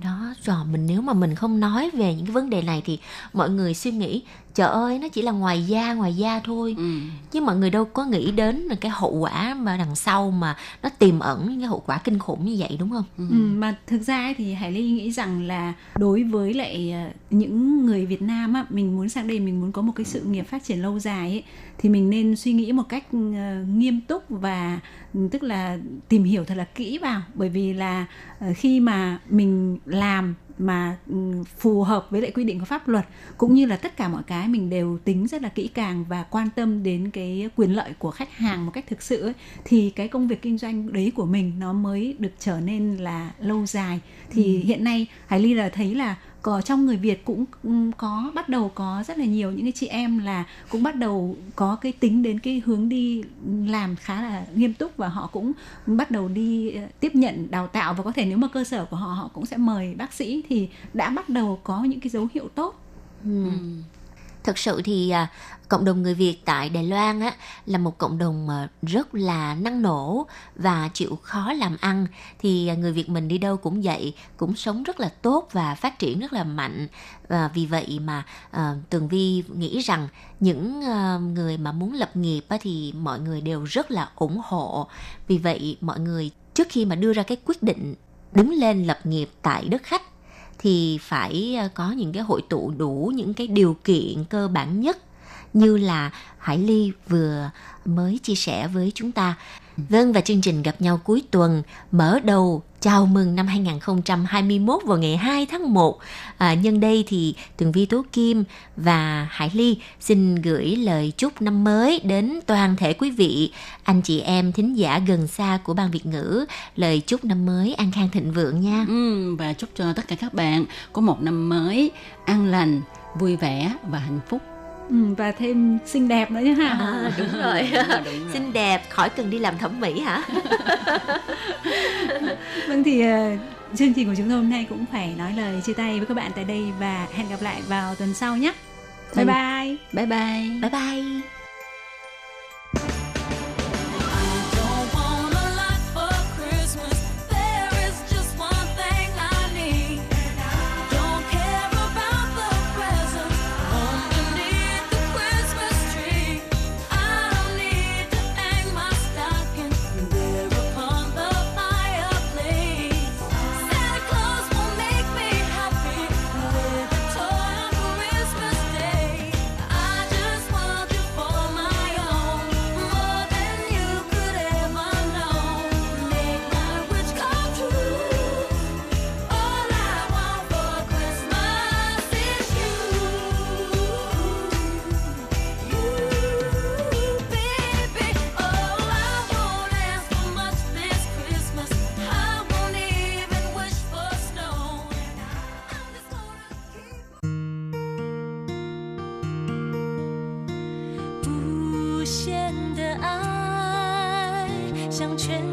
đó rồi mình nếu mà mình không nói về những cái vấn đề này thì mọi người suy nghĩ trời ơi nó chỉ là ngoài da ngoài da thôi. Ừ. chứ mọi người đâu có nghĩ đến là cái hậu quả mà đằng sau mà nó tiềm ẩn những cái hậu quả kinh khủng như vậy đúng không? Ừ, mà thực ra ấy thì Hải Ly nghĩ rằng là đối với lại ờ, những người Việt Nam á, mình muốn sang đây mình muốn có một cái sự nghiệp phát triển lâu dài ấy, thì mình nên suy nghĩ một cách ờ, nghiêm túc và ừ, tức là tìm hiểu thật là kỹ vào. Bởi vì là ờ, khi mà mình làm mà ừ, phù hợp với lại quy định của pháp luật cũng như là tất cả mọi cái mình đều tính rất là kỹ càng và quan tâm đến cái quyền lợi của khách hàng một cách thực sự ấy, thì cái công việc kinh doanh đấy của mình nó mới được trở nên là lâu dài. Thì hiện nay Hải Ly là thấy là có trong người Việt cũng ừ, có, bắt đầu có rất là nhiều. Những cái chị em là cũng bắt đầu có cái tính đến cái hướng đi làm khá là nghiêm túc và họ cũng bắt đầu đi ờ, tiếp nhận, đào tạo. Và có thể nếu mà cơ sở của họ họ cũng sẽ mời bác sĩ thì đã bắt đầu có những cái dấu hiệu tốt. Ừ. ừ. Thực sự thì à, cộng đồng người Việt tại Đài Loan á là một cộng đồng mà rất là năng nổ và chịu khó làm ăn. Thì à, người Việt mình đi đâu cũng vậy cũng sống rất là tốt và phát triển rất là mạnh. Và vì vậy mà à, Tường Vi nghĩ rằng những à, người mà muốn lập nghiệp á, thì mọi người đều rất là ủng hộ. Vì vậy mọi người trước khi mà đưa ra cái quyết định đứng lên lập nghiệp tại đất khách thì phải ờ, có những cái hội tụ đủ những cái điều kiện cơ bản nhất như là Hải Ly vừa mới chia sẻ với chúng ta. Vâng và chương trình gặp nhau cuối tuần mở đầu chào mừng năm 2021 vào ngày 2 tháng 1. À, nhân đây thì Tường Vi Tố Kim và Hải Ly xin gửi lời chúc năm mới đến toàn thể quý vị, anh chị em thính giả gần xa của ban Việt ngữ. Lời chúc năm mới an khang thịnh vượng nha. Ừ, và chúc cho tất cả các bạn có một năm mới an lành vui vẻ và hạnh phúc ừ, và thêm xinh đẹp nữa nhé ha À, đúng rồi. Đúng rồi, đúng rồi. Xinh đẹp, khỏi cần đi làm thẩm mỹ hả? Vâng thì ờ, chương trình của chúng tôi hôm nay cũng phải nói lời chia tay với các bạn tại đây và hẹn gặp lại vào tuần sau nhé. Bye Vâng. bye. bye bye Bye bye.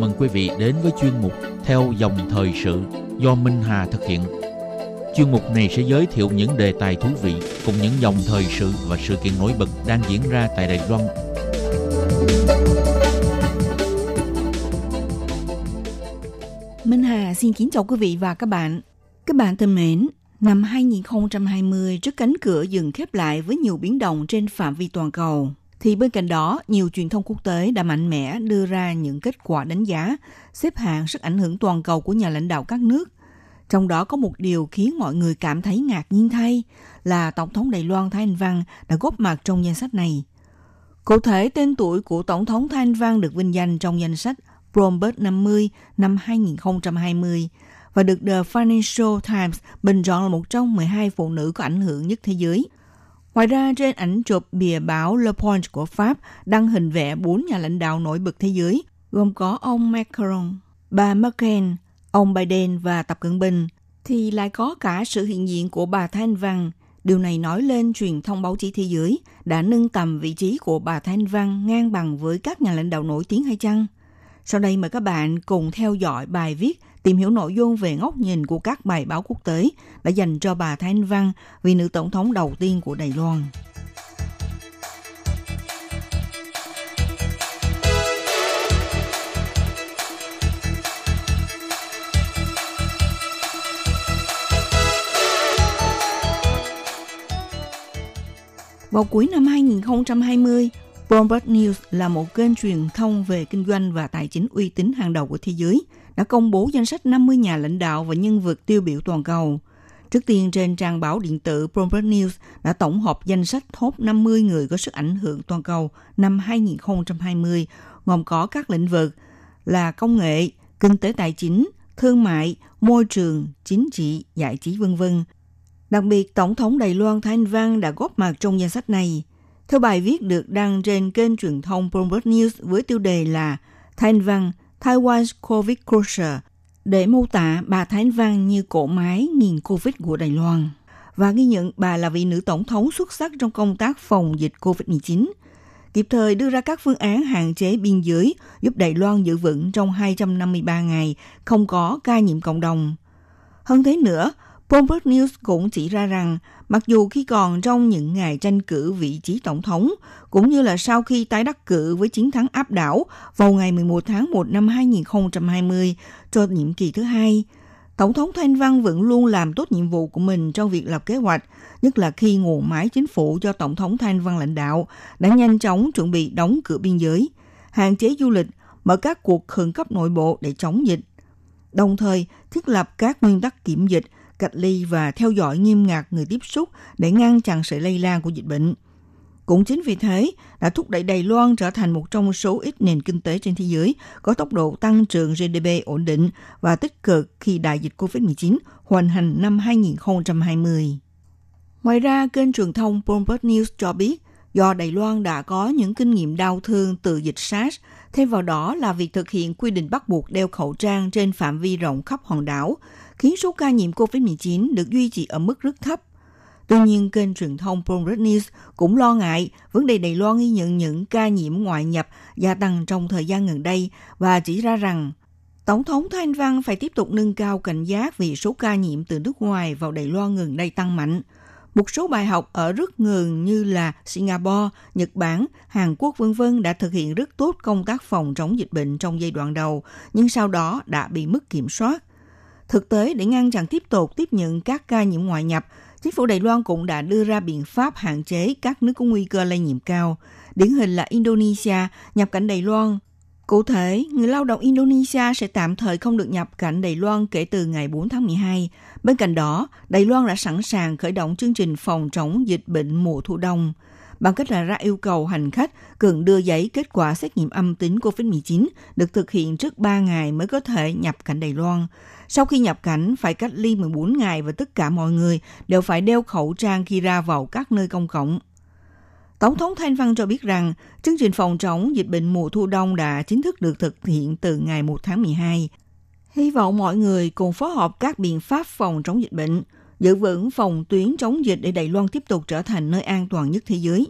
Mừng quý vị đến với chuyên mục Theo dòng thời sự do Minh Hà thực hiện. Chuyên mục này sẽ giới thiệu những đề tài thú vị cùng những dòng thời sự và sự kiện nổi bật đang diễn ra tại Đài Loan. Minh Hà xin kính chào quý vị và các bạn. Các bạn thân mến, năm 2020 trước cánh cửa dừng khép lại với nhiều biến động trên phạm vi toàn cầu. Thì bên cạnh đó, nhiều truyền thông quốc tế đã mạnh mẽ đưa ra những kết quả đánh giá, xếp hạng sức ảnh hưởng toàn cầu của nhà lãnh đạo các nước. Trong đó có một điều khiến mọi người cảm thấy ngạc nhiên thay là Tổng thống Đài Loan Thái Anh Văn đã góp mặt trong danh sách này. Cụ thể, tên tuổi của Tổng thống Thái Anh Văn được vinh danh trong danh sách Bloomberg 50 năm 2020 và được The Financial Times bình chọn là một trong 12 phụ nữ có ảnh hưởng nhất thế giới. Ngoài ra, trên ảnh chụp bìa báo Le Point của Pháp đăng hình vẽ bốn nhà lãnh đạo nổi bật thế giới, gồm có ông Macron, bà Merkel, ông Biden và Tập Cận Bình, thì lại có cả sự hiện diện của bà Thanh Văn. Điều này nói lên truyền thông báo chí thế giới đã nâng tầm vị trí của bà Thanh Văn ngang bằng với các nhà lãnh đạo nổi tiếng hay chăng? Sau đây mời các bạn cùng theo dõi bài viết tìm hiểu nội dung về góc nhìn của các bài báo quốc tế đã dành cho bà Thái Anh Văn, vị nữ tổng thống đầu tiên của Đài Loan. Vào cuối năm 2020, Bloomberg News là một kênh truyền thông về kinh doanh và tài chính uy tín hàng đầu của thế giới, đã công bố danh sách 50 nhà lãnh đạo và nhân vật tiêu biểu toàn cầu. Trước tiên trên trang báo điện tử Bloomberg News đã tổng hợp danh sách top 50 người có sức ảnh hưởng toàn cầu năm 2020, gồm có các lĩnh vực là công nghệ, kinh tế tài chính, thương mại, môi trường, chính trị, giải trí vân vân. Đặc biệt, Tổng thống Đài Loan Thanh Văn đã góp mặt trong danh sách này. Theo bài viết được đăng trên kênh truyền thông Bloomberg News với tiêu đề là Thanh Văn, Taiwan's COVID Cruiser, để mô tả bà Thái Văn như cỗ máy nghìn COVID của Đài Loan và ghi nhận bà là vị nữ tổng thống xuất sắc trong công tác phòng dịch COVID-19, kịp thời đưa ra các phương án hạn chế biên giới giúp Đài Loan giữ vững trong 253 ngày không có ca nhiễm cộng đồng. Hơn thế nữa, Bloomberg News cũng chỉ ra rằng mặc dù khi còn trong những ngày tranh cử vị trí tổng thống, cũng như là sau khi tái đắc cử với chiến thắng áp đảo vào ngày 11 tháng 1 năm 2020 cho nhiệm kỳ thứ hai, Tổng thống Thanh Văn vẫn luôn làm tốt nhiệm vụ của mình trong việc lập kế hoạch, nhất là khi nguồn máy chính phủ do Tổng thống Thanh Văn lãnh đạo đã nhanh chóng chuẩn bị đóng cửa biên giới, hạn chế du lịch, mở các cuộc khẩn cấp nội bộ để chống dịch. Đồng thời, thiết lập các nguyên tắc kiểm dịch, cách ly và theo dõi nghiêm ngặt người tiếp xúc để ngăn chặn sự lây lan của dịch bệnh. Cũng chính vì thế, đã thúc đẩy Đài Loan trở thành một trong số ít nền kinh tế trên thế giới có tốc độ tăng trưởng GDP ổn định và tích cực khi đại dịch COVID-19 hoành hành năm 2020. Ngoài ra, kênh truyền thông Bloomberg News cho biết, do Đài Loan đã có những kinh nghiệm đau thương từ dịch SARS, thêm vào đó là việc thực hiện quy định bắt buộc đeo khẩu trang trên phạm vi rộng khắp hòn đảo, khiến số ca nhiễm COVID-19 được duy trì ở mức rất thấp. Tuy nhiên, kênh truyền thông Bloomberg News cũng lo ngại vấn đề Đài Loan ghi nhận những ca nhiễm ngoại nhập gia tăng trong thời gian gần đây và chỉ ra rằng Tổng thống thanh Văn phải tiếp tục nâng cao cảnh giác vì số ca nhiễm từ nước ngoài vào Đài Loan gần đây tăng mạnh. Một số bài học ở rất ngừng như là Singapore, Nhật Bản, Hàn Quốc vân vân đã thực hiện rất tốt công tác phòng chống dịch bệnh trong giai đoạn đầu, nhưng sau đó đã bị mất kiểm soát. Thực tế, để ngăn chặn tiếp tục tiếp nhận các ca nhiễm ngoại nhập, chính phủ Đài Loan cũng đã đưa ra biện pháp hạn chế các nước có nguy cơ lây nhiễm cao. Điển hình là Indonesia nhập cảnh Đài Loan Cụ thể, người lao động Indonesia sẽ tạm thời không được nhập cảnh Đài Loan kể từ ngày 4 tháng 12. Bên cạnh đó, Đài Loan đã sẵn sàng khởi động chương trình phòng chống dịch bệnh mùa thu đông bằng cách là ra yêu cầu hành khách cần đưa giấy kết quả xét nghiệm âm tính COVID-19 được thực hiện trước 3 ngày mới có thể nhập cảnh Đài Loan. Sau khi nhập cảnh, phải cách ly 14 ngày và tất cả mọi người đều phải đeo khẩu trang khi ra vào các nơi công cộng. Tổng thống Thanh Văn cho biết rằng, chương trình phòng chống dịch bệnh mùa thu đông đã chính thức được thực hiện từ ngày 1 tháng 12. Hy vọng mọi người cùng phối hợp các biện pháp phòng chống dịch bệnh, giữ vững phòng tuyến chống dịch để Đài Loan tiếp tục trở thành nơi an toàn nhất thế giới.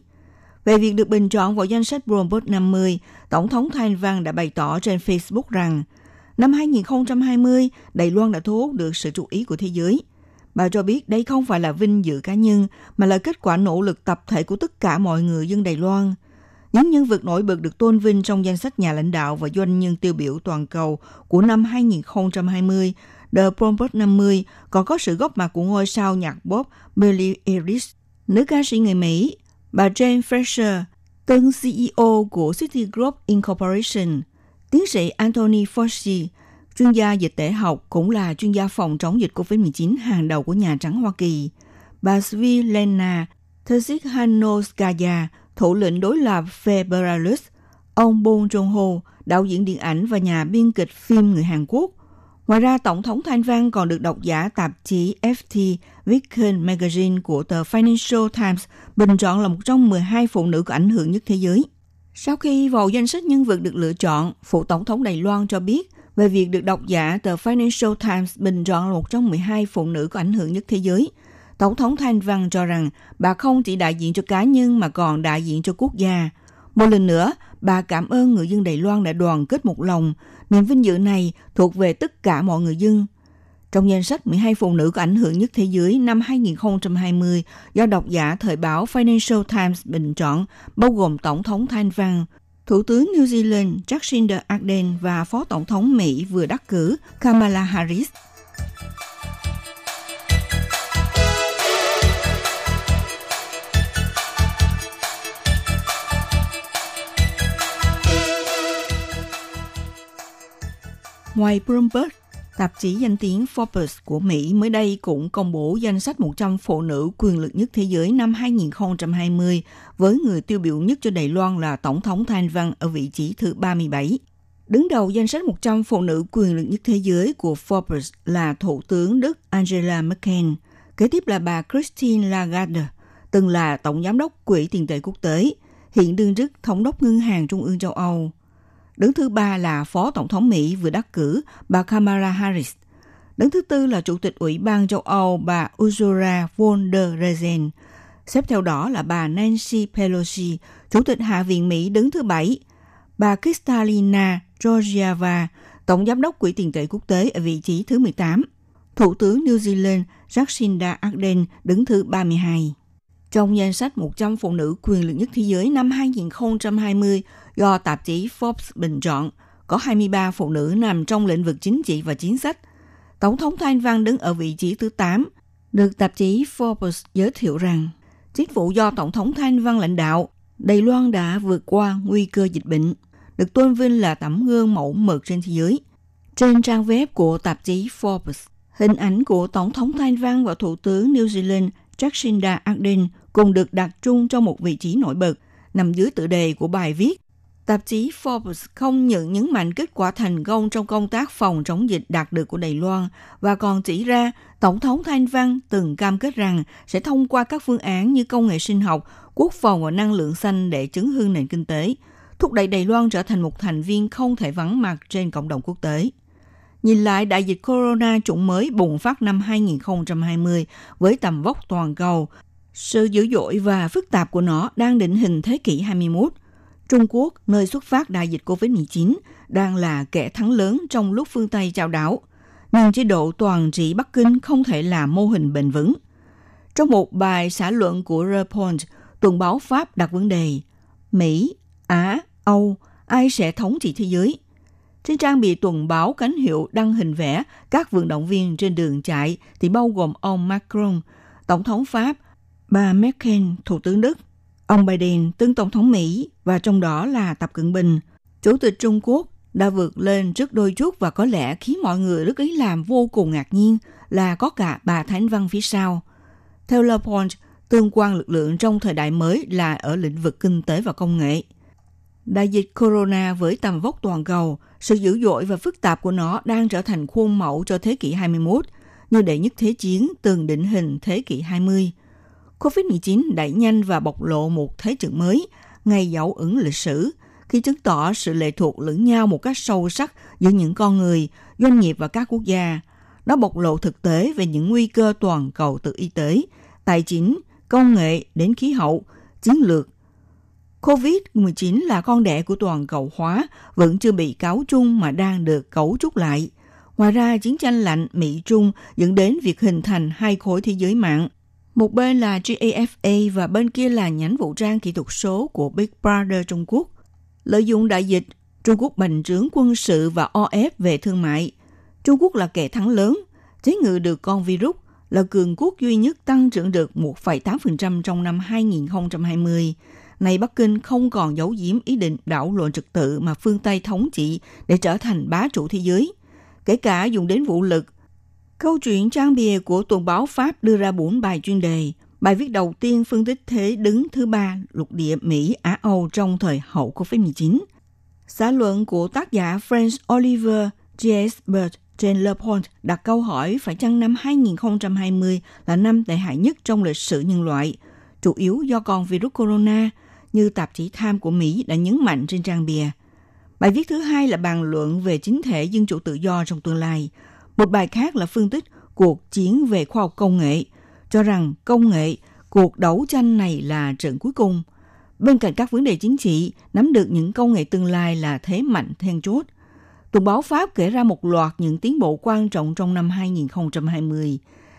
Về việc được bình chọn vào danh sách Bloomberg 50, Tổng thống Thanh Văn đã bày tỏ trên Facebook rằng, năm 2020, Đài Loan đã thu hút được sự chú ý của thế giới. Bà cho biết đây không phải là vinh dự cá nhân, mà là kết quả nỗ lực tập thể của tất cả mọi người dân Đài Loan. Những nhân vật nổi bật được tôn vinh trong danh sách nhà lãnh đạo và doanh nhân tiêu biểu toàn cầu của năm 2020, The Bloomberg 50 còn có sự góp mặt của ngôi sao nhạc pop Billie Eilish, nữ ca sĩ người Mỹ, bà Jane Fraser, tân CEO của Citigroup Incorporation, tiến sĩ Anthony Fauci, chuyên gia dịch tễ học cũng là chuyên gia phòng chống dịch COVID-19 hàng đầu của Nhà Trắng Hoa Kỳ, bà Svilena Tsikhanouskaya, thủ lĩnh đối lập phe Belarus, ông Bong Joon-ho, đạo diễn điện ảnh và nhà biên kịch phim người Hàn Quốc. Ngoài ra, Tổng thống Thanh Văn còn được độc giả tạp chí FT Weekend Magazine của tờ Financial Times bình chọn là một trong 12 phụ nữ có ảnh hưởng nhất thế giới. Sau khi vào danh sách nhân vật được lựa chọn, phụ tổng thống Đài Loan cho biết về việc được độc giả tờ Financial Times bình chọn là một trong 12 phụ nữ có ảnh hưởng nhất thế giới. Tổng thống Thanh Văn cho rằng bà không chỉ đại diện cho cá nhân mà còn đại diện cho quốc gia. Một lần nữa, bà cảm ơn người dân Đài Loan đã đoàn kết một lòng. Niềm vinh dự này thuộc về tất cả mọi người dân. Trong danh sách 12 phụ nữ có ảnh hưởng nhất thế giới năm 2020 do độc giả thời báo Financial Times bình chọn, bao gồm Tổng thống Thanh Văn, Thủ tướng New Zealand Jacinda Ardern và Phó Tổng thống Mỹ vừa đắc cử Kamala Harris. Ngoài Bloomberg, tạp chí danh tiếng Forbes của Mỹ mới đây cũng công bố danh sách 100 phụ nữ quyền lực nhất thế giới năm 2020 với người tiêu biểu nhất cho Đài Loan là Tổng thống Thanh Văn ở vị trí thứ 37. Đứng đầu danh sách 100 phụ nữ quyền lực nhất thế giới của Forbes là Thủ tướng Đức Angela Merkel. Kế tiếp là bà Christine Lagarde, từng là Tổng Giám đốc Quỹ tiền tệ quốc tế, hiện đương chức Thống đốc Ngân hàng Trung ương châu Âu. Đứng thứ ba là Phó Tổng thống Mỹ vừa đắc cử bà Kamala Harris. Đứng thứ tư là Chủ tịch Ủy ban châu Âu bà Ursula von der Leyen. Xếp theo đó là bà Nancy Pelosi, Chủ tịch Hạ viện Mỹ đứng thứ bảy. Bà Kristalina Georgieva, Tổng Giám đốc Quỹ tiền tệ quốc tế ở vị trí thứ 18. Thủ tướng New Zealand Jacinda Ardern đứng thứ 32. Trong danh sách 100 phụ nữ quyền lực nhất thế giới năm 2020 do tạp chí Forbes bình chọn, có 23 phụ nữ nằm trong lĩnh vực chính trị và chính sách. Tổng thống Thanh Văn đứng ở vị trí thứ 8, được tạp chí Forbes giới thiệu rằng chính phủ do Tổng thống Thanh Văn lãnh đạo, Đài Loan đã vượt qua nguy cơ dịch bệnh, được tôn vinh là tấm gương mẫu mực trên thế giới. Trên trang web của tạp chí Forbes, hình ảnh của Tổng thống Thanh Văn và Thủ tướng New Zealand Jacinda Ardern cùng được đặt chung trong một vị trí nổi bật, nằm dưới tựa đề của bài viết. Tạp chí Forbes không những nhấn mạnh kết quả thành công trong công tác phòng chống dịch đạt được của Đài Loan và còn chỉ ra Tổng thống Thanh Văn từng cam kết rằng sẽ thông qua các phương án như công nghệ sinh học, quốc phòng và năng lượng xanh để chứng hương nền kinh tế, thúc đẩy Đài Loan trở thành một thành viên không thể vắng mặt trên cộng đồng quốc tế. Nhìn lại đại dịch corona chủng mới bùng phát năm 2020 với tầm vóc toàn cầu, sự dữ dội và phức tạp của nó đang định hình thế kỷ 21. Trung Quốc, nơi xuất phát đại dịch COVID-19, đang là kẻ thắng lớn trong lúc phương Tây trao đảo. Nhưng chế độ toàn trị Bắc Kinh không thể là mô hình bền vững. Trong một bài xã luận của Report, tuần báo Pháp đặt vấn đề Mỹ, Á, Âu, ai sẽ thống trị thế giới? Trên trang bị tuần báo cánh hiệu đăng hình vẽ các vận động viên trên đường chạy thì bao gồm ông Macron, Tổng thống Pháp, bà Merkel, Thủ tướng Đức, ông Biden, tướng Tổng thống Mỹ và trong đó là Tập Cận Bình. Chủ tịch Trung Quốc đã vượt lên trước đôi chút và có lẽ khiến mọi người rất ý làm vô cùng ngạc nhiên là có cả bà Thánh Văn phía sau. Theo Le Point, tương quan lực lượng trong thời đại mới là ở lĩnh vực kinh tế và công nghệ. Đại dịch corona với tầm vóc toàn cầu, sự dữ dội và phức tạp của nó đang trở thành khuôn mẫu cho thế kỷ 21, như đệ nhất thế chiến từng định hình thế kỷ 20. COVID-19 đẩy nhanh và bộc lộ một thế trận mới, ngày dấu ứng lịch sử, khi chứng tỏ sự lệ thuộc lẫn nhau một cách sâu sắc giữa những con người, doanh nghiệp và các quốc gia. Nó bộc lộ thực tế về những nguy cơ toàn cầu từ y tế, tài chính, công nghệ đến khí hậu, chiến lược. COVID-19 là con đẻ của toàn cầu hóa, vẫn chưa bị cáo chung mà đang được cấu trúc lại. Ngoài ra, chiến tranh lạnh Mỹ-Trung dẫn đến việc hình thành hai khối thế giới mạng. Một bên là GAFA và bên kia là nhánh vũ trang kỹ thuật số của Big Brother Trung Quốc. Lợi dụng đại dịch, Trung Quốc bành trướng quân sự và o ép về thương mại. Trung Quốc là kẻ thắng lớn, chế ngự được con virus, là cường quốc duy nhất tăng trưởng được 1,8% trong năm 2020. Này Bắc Kinh không còn giấu giếm ý định đảo lộn trật tự mà phương Tây thống trị để trở thành bá chủ thế giới, kể cả dùng đến vũ lực. Câu chuyện trang bìa của tuần báo Pháp đưa ra bốn bài chuyên đề. Bài viết đầu tiên phân tích thế đứng thứ ba lục địa Mỹ Á Âu trong thời hậu COVID-19. Xã luận của tác giả French Oliver Giesbert trên Le Point đặt câu hỏi phải chăng năm 2020 là năm tệ hại nhất trong lịch sử nhân loại, chủ yếu do con virus corona, như tạp chí Tham của Mỹ đã nhấn mạnh trên trang bìa. Bài viết thứ hai là bàn luận về chính thể dân chủ tự do trong tương lai. Một bài khác là phân tích cuộc chiến về khoa học công nghệ, cho rằng công nghệ, cuộc đấu tranh này là trận cuối cùng. Bên cạnh các vấn đề chính trị, nắm được những công nghệ tương lai là thế mạnh then chốt. Tuần báo Pháp kể ra một loạt những tiến bộ quan trọng trong năm 2020.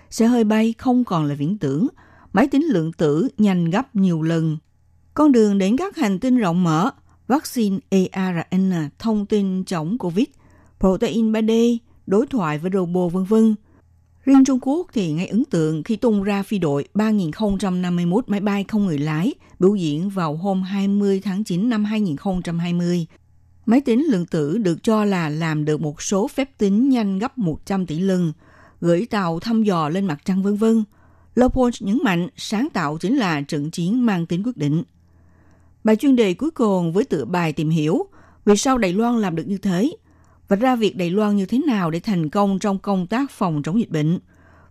Xe hơi bay không còn là viễn tưởng, máy tính lượng tử nhanh gấp nhiều lần. Con đường đến các hành tinh rộng mở, vaccine ARN, thông tin chống COVID, protein 3D, đối thoại với robot vân vân. Riêng Trung Quốc thì ngay ấn tượng khi tung ra phi đội 3051 máy bay không người lái biểu diễn vào hôm 20 tháng 9 năm 2020. Máy tính lượng tử được cho là làm được một số phép tính nhanh gấp 100 tỷ lần, gửi tàu thăm dò lên mặt trăng vân vân. Leopold nhấn mạnh sáng tạo chính là trận chiến mang tính quyết định. Bài chuyên đề cuối cùng với tựa bài tìm hiểu vì sao Đài Loan làm được như thế vạch ra việc Đài Loan như thế nào để thành công trong công tác phòng chống dịch bệnh.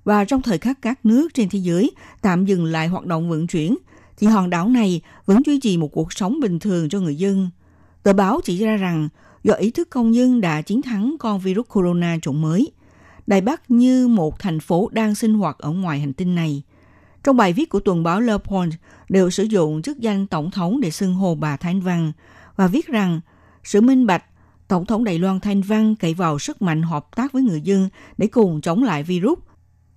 Và trong thời khắc các nước trên thế giới tạm dừng lại hoạt động vận chuyển, thì hòn đảo này vẫn duy trì một cuộc sống bình thường cho người dân. Tờ báo chỉ ra rằng do ý thức công dân đã chiến thắng con virus corona chủng mới, Đài Bắc như một thành phố đang sinh hoạt ở ngoài hành tinh này. Trong bài viết của tuần báo Le Point đều sử dụng chức danh tổng thống để xưng hô bà Thanh Văn và viết rằng sự minh bạch Tổng thống Đài Loan Thanh Văn cậy vào sức mạnh hợp tác với người dân để cùng chống lại virus.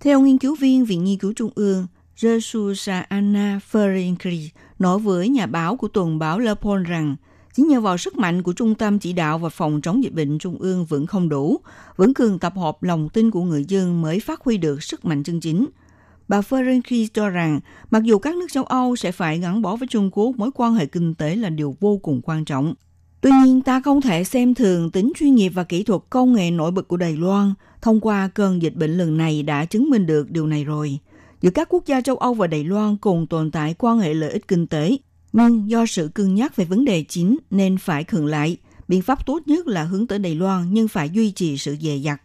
Theo nghiên cứu viên Viện Nghiên cứu Trung ương Jesusa Anna Ferencri nói với nhà báo của tuần báo Le Point rằng chỉ nhờ vào sức mạnh của Trung tâm Chỉ đạo và Phòng chống dịch bệnh Trung ương vẫn không đủ, vẫn cần tập hợp lòng tin của người dân mới phát huy được sức mạnh chân chính. Bà Ferencri cho rằng, mặc dù các nước châu Âu sẽ phải gắn bó với Trung Quốc, mối quan hệ kinh tế là điều vô cùng quan trọng. Tuy nhiên, ta không thể xem thường tính chuyên nghiệp và kỹ thuật công nghệ nổi bật của Đài Loan. Thông qua cơn dịch bệnh lần này đã chứng minh được điều này rồi. Giữa các quốc gia châu Âu và Đài Loan cùng tồn tại quan hệ lợi ích kinh tế, nhưng do sự cân nhắc về vấn đề chính nên phải khựng lại. Biện pháp tốt nhất là hướng tới Đài Loan nhưng phải duy trì sự dè dặt.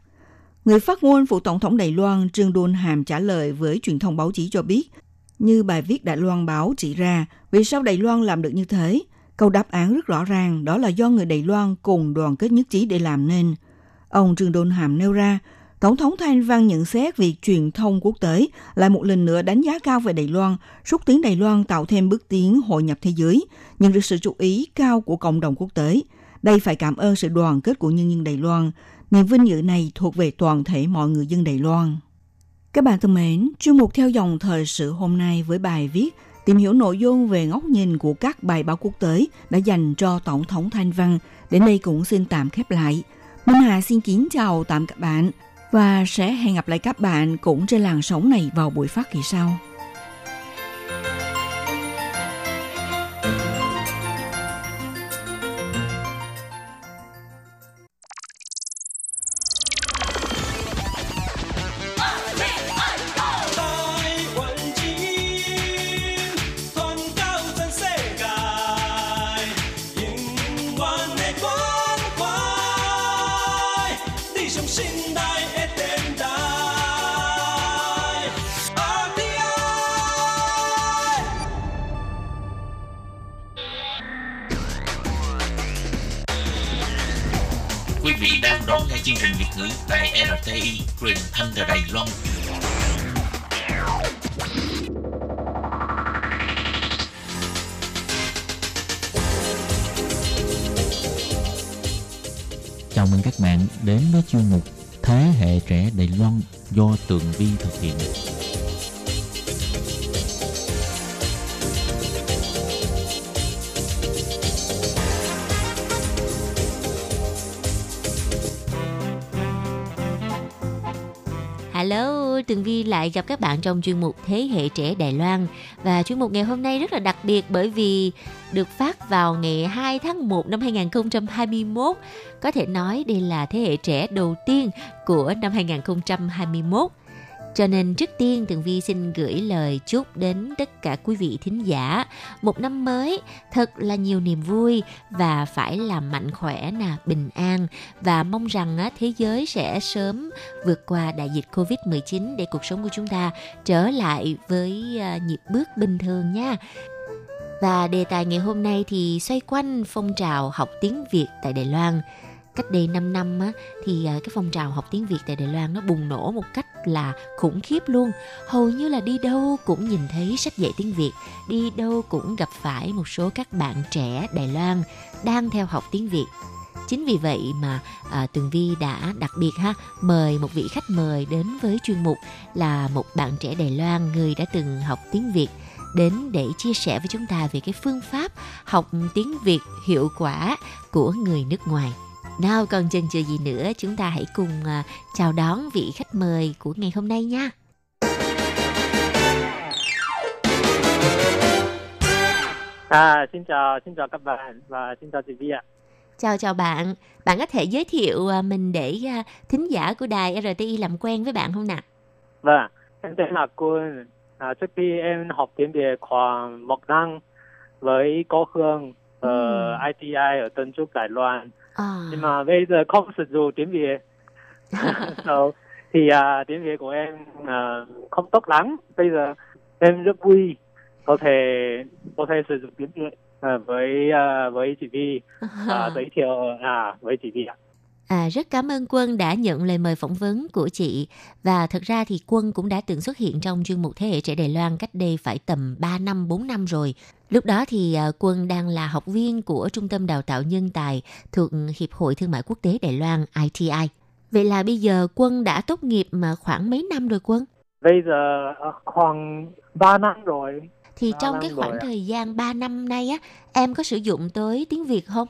Người phát ngôn phụ tổng thống Đài Loan Trương Đôn Hàm trả lời với truyền thông báo chí cho biết, như bài viết Đài Loan báo chỉ ra, vì sao Đài Loan làm được như thế? Câu đáp án rất rõ ràng, đó là do người Đài Loan cùng đoàn kết nhất trí để làm nên. Ông Trương Đôn Hàm nêu ra, Tổng thống Thanh Văn nhận xét việc truyền thông quốc tế lại một lần nữa đánh giá cao về Đài Loan, xúc tiến Đài Loan tạo thêm bước tiến hội nhập thế giới, nhận được sự chú ý cao của cộng đồng quốc tế. Đây phải cảm ơn sự đoàn kết của nhân dân Đài Loan. Niềm vinh dự này thuộc về toàn thể mọi người dân Đài Loan. Các bạn thân mến, chuyên mục theo dòng thời sự hôm nay với bài viết tìm hiểu nội dung về góc nhìn của các bài báo quốc tế đã dành cho Tổng thống Thanh Văn. Đến đây cũng xin tạm khép lại. Minh Hà xin kính chào tạm các bạn và sẽ hẹn gặp lại các bạn cũng trên làn sóng này vào buổi phát kỳ sau. Tại RTI truyền thanh từ Đài Loan. Lại gặp các bạn trong chuyên mục Thế hệ trẻ Đài Loan và chuyên mục ngày hôm nay rất là đặc biệt bởi vì được phát vào ngày 2 tháng 1 năm 2021. Có thể nói đây là thế hệ trẻ đầu tiên của năm 2021. Cho nên trước tiên Tường Vi xin gửi lời chúc đến tất cả quý vị thính giả một năm mới thật là nhiều niềm vui và phải làm mạnh khỏe nè, bình an và mong rằng á, thế giới sẽ sớm vượt qua đại dịch Covid-19 để cuộc sống của chúng ta trở lại với à, nhịp bước bình thường nha. Và đề tài ngày hôm nay thì xoay quanh phong trào học tiếng Việt tại Đài Loan. Cách đây 5 năm á, thì à, cái phong trào học tiếng Việt tại Đài Loan nó bùng nổ một cách là khủng khiếp luôn. Hầu như là đi đâu cũng nhìn thấy sách dạy tiếng Việt, đi đâu cũng gặp phải một số các bạn trẻ Đài Loan đang theo học tiếng Việt. Chính vì vậy mà à, Tường Vi đã đặc biệt ha mời một vị khách mời đến với chuyên mục là một bạn trẻ Đài Loan người đã từng học tiếng Việt đến để chia sẻ với chúng ta về cái phương pháp học tiếng Việt hiệu quả của người nước ngoài. Nào còn chần chừ gì nữa, chúng ta hãy cùng à, chào đón vị khách mời của ngày hôm nay nha. À, xin chào, xin chào các bạn và xin chào chị Vi ạ. Chào chào bạn, bạn có thể giới thiệu à, mình để à, thính giả của đài RTI làm quen với bạn không nào? Vâng, em tên là Quân. À, trước khi em học tiếng Việt khoảng một năm với cô Hương ở ITI ở Tân Trúc, Đài Loan. À, Nhưng mà bây giờ không sử dụng tiếng Việt. so, thì à, tiếng Việt của em à, không tốt lắm. Bây giờ em rất vui có thể có thể sử dụng tiếng Việt à, với à, với chị Vi à, giới thiệu à, với chị Vi ạ. À, rất cảm ơn Quân đã nhận lời mời phỏng vấn của chị và thật ra thì Quân cũng đã từng xuất hiện trong chuyên mục Thế hệ trẻ Đài Loan cách đây phải tầm 3 năm 4 năm rồi. Lúc đó thì à, Quân đang là học viên của Trung tâm Đào tạo Nhân tài thuộc Hiệp hội Thương mại Quốc tế Đài Loan ITI. Vậy là bây giờ Quân đã tốt nghiệp mà khoảng mấy năm rồi Quân? Bây giờ à, khoảng 3 năm rồi. Thì trong cái khoảng thời gian 3 năm nay á, em có sử dụng tới tiếng Việt không?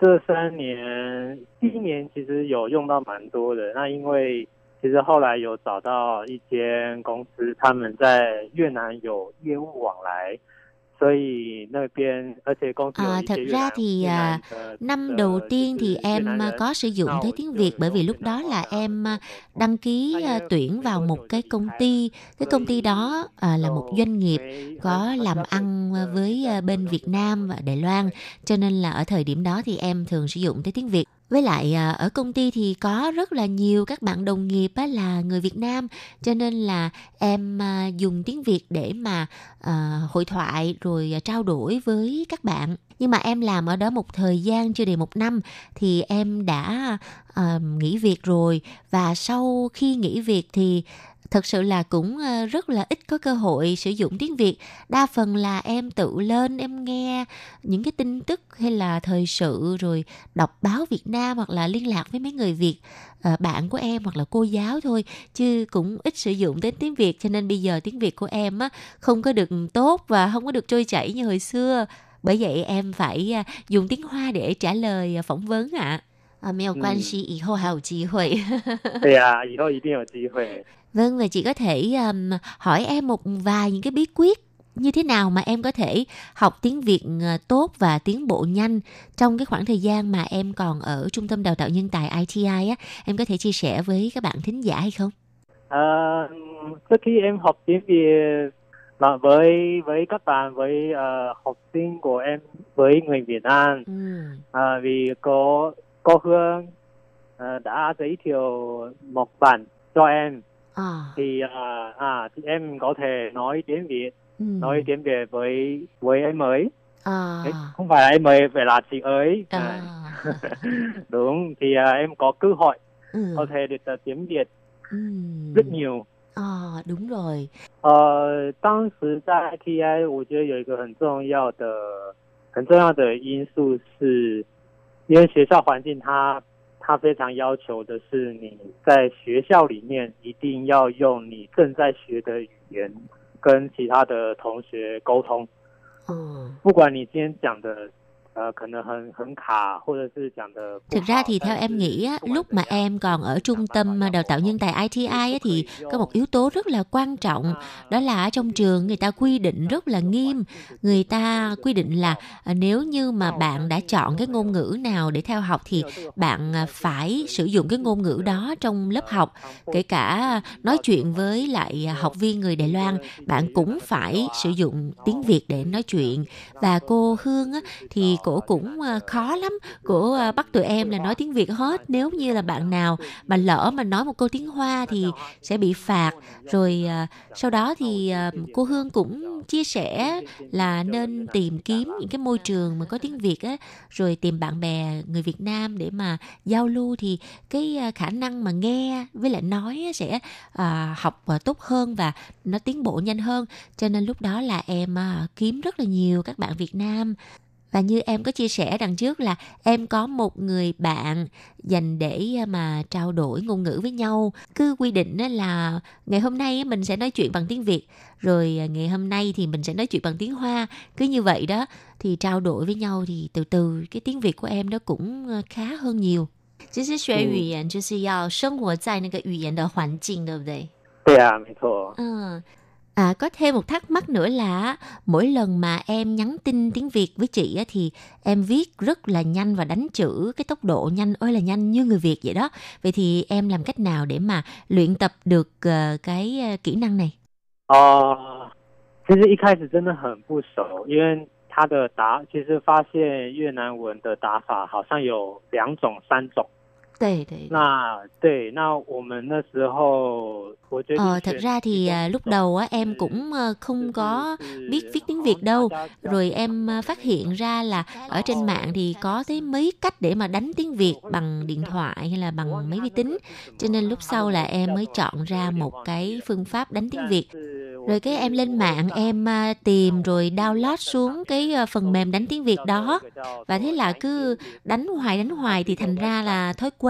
这三年，第一年其实有用到蛮多的。那因为其实后来有找到一间公司，他们在越南有业务往来，À, thật ra thì à, năm đầu tiên thì em có sử dụng tới tiếng Việt bởi vì lúc đó là em đăng ký tuyển vào một cái công ty, cái công ty đó à, là à, một doanh nghiệp có làm ăn với bên Việt Nam và Đài Loan, cho nên là ở thời điểm đó thì em thường sử dụng tới tiếng Việt với lại à, ở công ty thì có rất là nhiều các bạn đồng nghiệp là người Việt Nam, cho nên là em à, dùng tiếng Việt để mà à, hội thoại rồi trao đổi với các bạn. Nhưng mà em làm ở đó một thời gian, chưa đầy một năm, thì em đã nghỉ việc rồi. Và sau khi nghỉ việc thì thật sự là cũng à, rất là ít có cơ hội sử dụng tiếng Việt đa phần là em tự lên em nghe những cái tin tức hay là thời sự rồi đọc báo Việt Nam hoặc là liên lạc với mấy người Việt à, bạn của em hoặc là cô giáo thôi chứ cũng ít sử dụng đến tiếng Việt cho nên bây giờ tiếng Việt của em á không có được tốt và không có được trôi chảy như hồi xưa bởi vậy em phải à, dùng tiếng Hoa để trả lời à, phỏng vấn ạ. À, 没有关系，以后还有机会。对呀、以后一定有机会。 Vâng và chị có thể um, hỏi em một vài những cái bí quyết như thế nào mà em có thể học tiếng Việt ờ, tốt và tiến bộ nhanh trong cái khoảng thời gian mà em còn ở trung tâm đào tạo nhân tài ITI á, em có thể chia sẻ với các bạn thính giả hay không? Ờ, trước khi em học tiếng Việt mà với với các bạn với ờ, học sinh của em với người Việt Nam Ừ. à, vì có có Hương ờ, đã giới thiệu một bạn cho em à, thì à, à thì em có thể nói tiếng Việt ừ. nói tiếng Việt với với em ấy à, Đấy, không phải là em ấy phải là chị ấy à, à, đúng thì à, em có cơ hội ừ. có thể được tập tiếng Việt ừ. rất nhiều à, đúng rồi 呃，当时在 ITI，我觉得有一个很重要的、很重要的因素是，因为学校环境它 它非常要求的是你在学校里面一定要用你正在学的语言跟其他的同学沟通，嗯。不管你今天讲的 Thực ra thì theo em nghĩ á, lúc mà em còn ở trung tâm đào tạo nhân tài ITI á, thì có một yếu tố rất là quan trọng. Đó là ở trong trường người ta quy định rất là nghiêm. Người ta quy định là à, nếu như mà bạn đã chọn cái ngôn ngữ nào để theo học thì bạn à, phải sử dụng cái ngôn ngữ đó trong lớp học. Kể cả nói chuyện với lại học viên người Đài Loan bạn cũng phải sử dụng tiếng Việt để nói chuyện. Và cô Hương á, thì cổ cũng ờ, khó lắm. Cổ ờ, bắt tụi em là nói tiếng Việt hết. Nếu như là bạn nào mà lỡ mà nói một câu tiếng Hoa thì sẽ bị phạt. Rồi ờ, sau đó thì cô Hương cũng chia sẻ là nên tìm kiếm những cái môi trường mà có tiếng Việt á. Rồi tìm bạn bè người Việt Nam để mà giao lưu thì cái khả năng mà nghe với lại nói sẽ học tốt hơn và nó tiến bộ nhanh hơn. Cho nên lúc đó là em kiếm rất là nhiều các bạn Việt Nam và như em có chia sẻ đằng trước là em có một người bạn dành để à, mà trao đổi ngôn ngữ với nhau cứ quy định á là ngày hôm nay á mình sẽ nói chuyện bằng tiếng Việt rồi à, ngày hôm nay thì mình sẽ nói chuyện bằng tiếng Hoa cứ như vậy đó thì trao đổi với nhau thì từ từ cái tiếng Việt của em nó cũng à, khá hơn nhiều 其实学语言就是要生活在那个语言的环境，对不对？对啊，没错。 Ừ. À, có thêm một thắc mắc nữa là mỗi lần mà em nhắn tin tiếng Việt với chị á, thì em viết rất là nhanh và đánh chữ cái tốc độ nhanh ơi là nhanh như người Việt vậy đó. Vậy thì em làm cách nào để mà luyện tập được ờ, cái ờ, kỹ năng này? 哦、其实一开始真的很不熟，因为它的打，其实发现越南文的打法好像有两种、三种。 对对。那对，那我们那时候我决定 Ờ, 选 thật ra thì 其中 à, 一 lúc 种 đầu á, em 是 cũng ờ, 就 không 是 có 是 biết viết tiếng 好 Việt 大 đâu. 家要 Rồi em ờ, phát hiện ra là ở trên mạng thì có tới mấy cách để mà đánh tiếng Việt bằng điện thoại hay là bằng máy vi tính. Cho nên lúc sau là em mới chọn ra một cái phương pháp đánh tiếng Việt. Rồi cái em lên mạng em à, tìm rồi download xuống cái à, phần mềm đánh tiếng Việt đó và thế là cứ đánh hoài đánh hoài thì thành ra là thói quen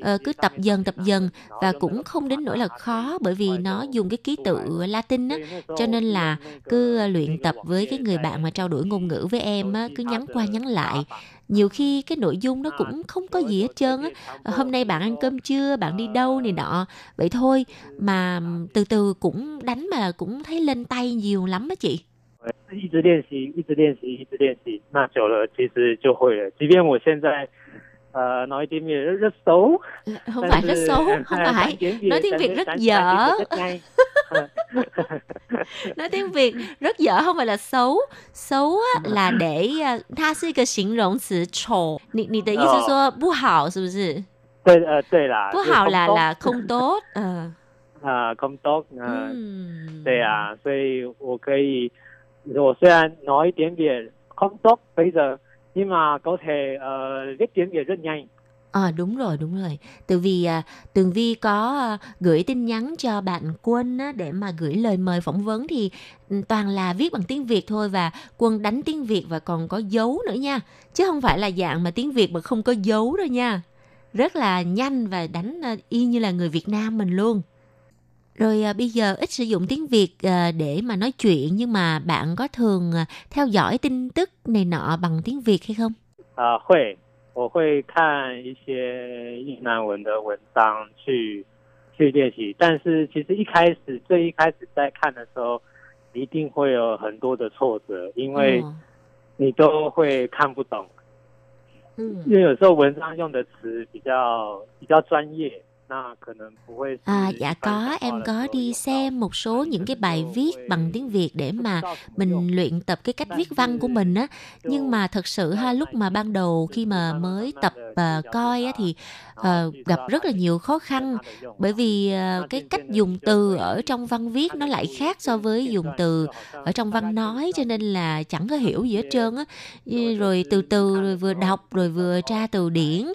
ờ, cứ tập dần tập dần và cũng không đến nỗi là khó bởi vì nó dùng cái ký tự Latin á cho nên là cứ à, luyện tập với cái người bạn mà trao đổi ngôn ngữ với em á cứ nhắn qua nhắn lại nhiều khi cái nội dung nó cũng không có gì hết trơn á Ờ, hôm nay bạn ăn cơm chưa bạn đi đâu này nọ vậy thôi mà từ từ cũng đánh mà cũng thấy lên tay nhiều lắm á chị 一直练习，一直练习，一直练习，那久了其实就会了。即便我现在 呃nói tiếng Việt rất, rất xấu， không 但 phải rất 是 xấu không đánh phải tiếng Việt, nói tiếng đánh- Việt rất đánh- đánh dở tiếng Việt rất nhanh. nói tiếng Việt rất dở không phải là xấu xấu á, là để à, 它是一个形容词丑你你的意思是说不好是不是对呃对啦，不就是好啦 không tốt 啦không tốt ờ 啊，không tốt，呃，嗯对啊，所以我可以，我虽然nói tiếng Việt không tốt bây giờ, nhưng mà có thể uh, viết tiếng Việt rất nhanh. À đúng rồi đúng rồi. Từ vì à, Tường Vi có à, gửi tin nhắn cho bạn Quân á, để mà gửi lời mời phỏng vấn thì ừ, toàn là viết bằng tiếng Việt thôi và Quân đánh tiếng Việt và còn có dấu nữa nha. Chứ không phải là dạng mà tiếng Việt mà không có dấu đâu nha. Rất là nhanh và đánh y như là người Việt Nam mình luôn. rồi à, bây giờ ít sử dụng tiếng Việt à, để mà nói chuyện nhưng mà bạn có thường à, theo dõi tin tức này nọ bằng tiếng Việt hay không? 啊、会，我会看一些越南文的文章去去练习，但是其实一开始最一开始在看的时候，一定会有很多的挫折，因为哦你都会看不懂，嗯因为有时候文章用的词比较比较专业， 那可能不会是 À, dạ có, em có đi xem một số những cái bài viết bằng tiếng Việt để mà mình luyện tập cái cách viết văn của mình á. Nhưng mà thật sự ha, lúc mà ban đầu khi mà mới tập uh, coi á, thì uh, gặp rất là nhiều khó khăn bởi vì uh, cái cách dùng từ ở trong văn viết nó lại khác so với dùng từ ở trong văn nói cho nên là chẳng có hiểu gì hết trơn á. Rồi từ từ rồi vừa đọc rồi vừa tra từ điển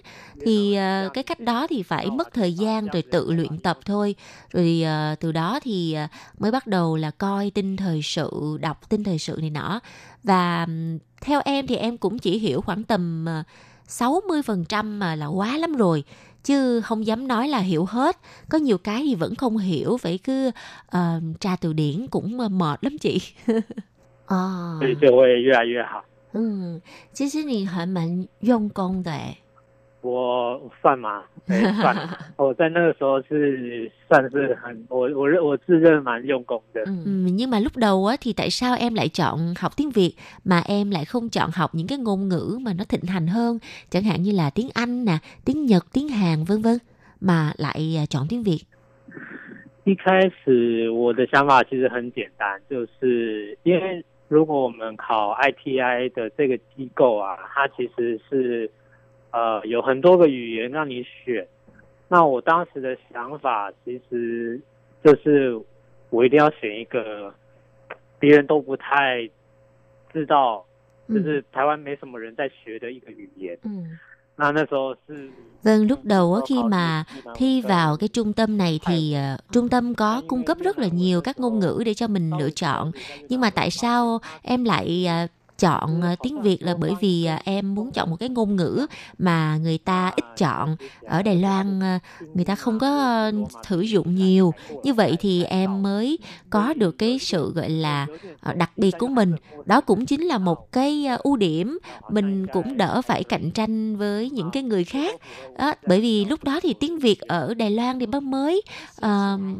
thì uh, cái cách đó thì phải mất thời gian rồi tự luyện tập thôi rồi ờ, từ đó thì ờ, mới bắt đầu là coi tin thời sự đọc tin thời sự này nọ và ừm, theo em thì em cũng chỉ hiểu khoảng tầm ờ, 60% mà là quá lắm rồi chứ không dám nói là hiểu hết có nhiều cái thì vẫn không hiểu phải cứ ờ, tra từ điển cũng ờ, mệt lắm chị ờ 所以就会越来越好。嗯，其实你还蛮用功的哎。 我算吗？对，算。我在那个时候是算是很，我我认我自认蛮用功的。 Ừ, nhưng mà lúc đầu á thì tại sao em lại chọn học tiếng Việt mà em lại không chọn học những cái ngôn ngữ mà nó thịnh hành hơn, chẳng hạn như là tiếng Anh nè, tiếng Nhật, tiếng Hàn vân vân mà lại à, chọn tiếng Việt? 一开始我的想法其实很简单，就是因为如果我们考 ITI 的这个机构啊，它其实是 呃有很多个语言让你选。那我当时的想法其实就是我一定要选一个别人都不太知道，就是台湾没什么人在学的一个语言。 Ừ. 那那时候是 Vâng, lúc đầu á, khi mà thi vào cái trung tâm này thì ờ, trung tâm có cung cấp rất là nhiều các ngôn ngữ để cho mình lựa chọn. Nhưng mà tại sao em lại ờ, chọn ờ, tiếng Việt là bởi vì ờ, em muốn chọn một cái ngôn ngữ mà người ta ít chọn. Ở Đài Loan ờ, người ta không có sử dụng nhiều. Như vậy thì em mới có được cái sự gọi là đặc biệt của mình. Đó cũng chính là một cái ưu điểm mình cũng đỡ phải cạnh tranh với những cái người khác đó, bởi vì lúc đó thì tiếng Việt ở Đài Loan thì mới mới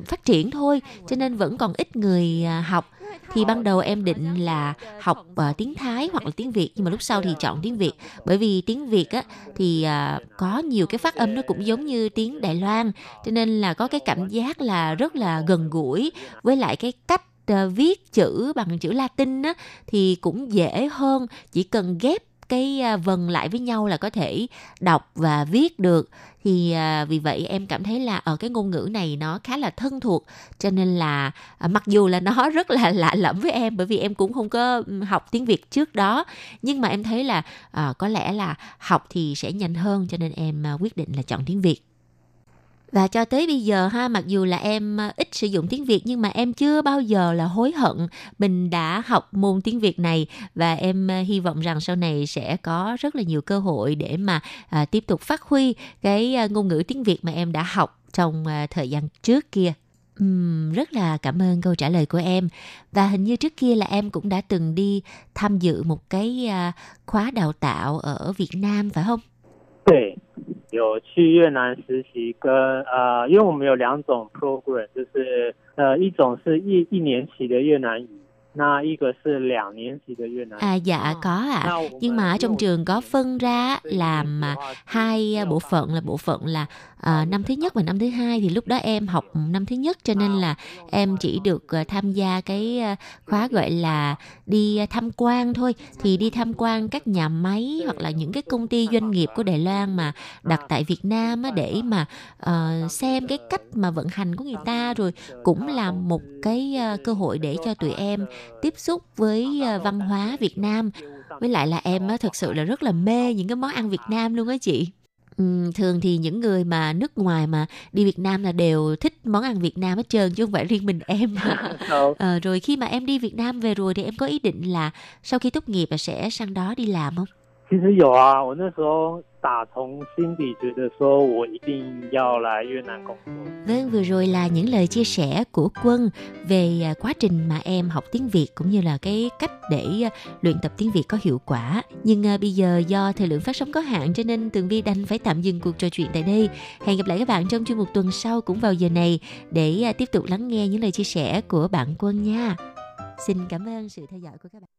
phát triển thôi cho nên vẫn còn ít người học thì ban đầu em định là học uh, tiếng Thái hoặc là tiếng Việt nhưng mà lúc sau thì chọn tiếng Việt. Bởi vì tiếng Việt á thì uh, có nhiều cái phát âm nó cũng giống như tiếng Đài Loan cho nên là có cái cảm giác là rất là gần gũi. Với lại cái cách uh, viết chữ bằng chữ Latin á thì cũng dễ hơn chỉ cần ghép cái à, vần lại với nhau là có thể đọc và viết được. Thì à, vì vậy em cảm thấy là ở cái ngôn ngữ này nó khá là thân thuộc cho nên là à, mặc dù là nó rất là lạ lẫm với em bởi vì em cũng không có học tiếng Việt trước đó nhưng mà em thấy là à, có lẽ là học thì sẽ nhanh hơn cho nên em à, quyết định là chọn tiếng Việt và cho tới bây giờ ha mặc dù là em ờ, ít sử dụng tiếng Việt nhưng mà em chưa bao giờ là hối hận mình đã học môn tiếng Việt này và em ờ, hy vọng rằng sau này sẽ có rất là nhiều cơ hội để mà à, tiếp tục phát huy cái ngôn ngữ tiếng Việt mà em đã học trong à, thời gian trước kia. Ừm, rất là cảm ơn câu trả lời của em và hình như trước kia là em cũng đã từng đi tham dự một cái à, khóa đào tạo ở Việt Nam phải không? 有去越南实习跟呃，因为我们有两种 program，就是呃，一种是一一年期的越南语，À dạ có ạ. À. Nhưng mà ở trong trường có phân ra làm hai bộ phận là bộ phận là à, năm thứ nhất và năm thứ hai thì lúc đó em học năm thứ nhất cho nên là em chỉ được ờ, tham gia cái ờ, khóa gọi là đi tham quan thôi thì đi tham quan các nhà máy hoặc là những cái công ty doanh nghiệp của Đài Loan mà đặt tại Việt Nam á, để mà uh, xem cái cách mà vận hành của người ta rồi cũng là một cái uh, cơ hội để cho tụi em tiếp xúc với à, văn hóa Việt Nam với lại là em á, thực sự là rất là mê những cái món ăn Việt Nam luôn á chị Ừm, thường thì những người mà nước ngoài mà đi Việt Nam là đều thích món ăn Việt Nam hết trơn chứ không phải riêng mình em Ờ, Ờ, rồi khi mà em đi Việt Nam về rồi thì em có ý định là sau khi tốt nghiệp là sẽ sang đó đi làm không? 其实有啊，我那时候 打从心底觉得说我一定要来越南工作。 Vâng, vừa rồi là những lời chia sẻ của Quân về à, quá trình mà em học tiếng Việt cũng như là cái cách để à, luyện tập tiếng Việt có hiệu quả. Nhưng à, bây giờ do thời lượng phát sóng có hạn cho nên Tường Vi đành phải tạm dừng cuộc trò chuyện tại đây. Hẹn gặp lại các bạn trong chuyên mục tuần sau cũng vào giờ này để à, tiếp tục lắng nghe những lời chia sẻ của bạn Quân nha. Xin cảm ơn sự theo dõi của các bạn.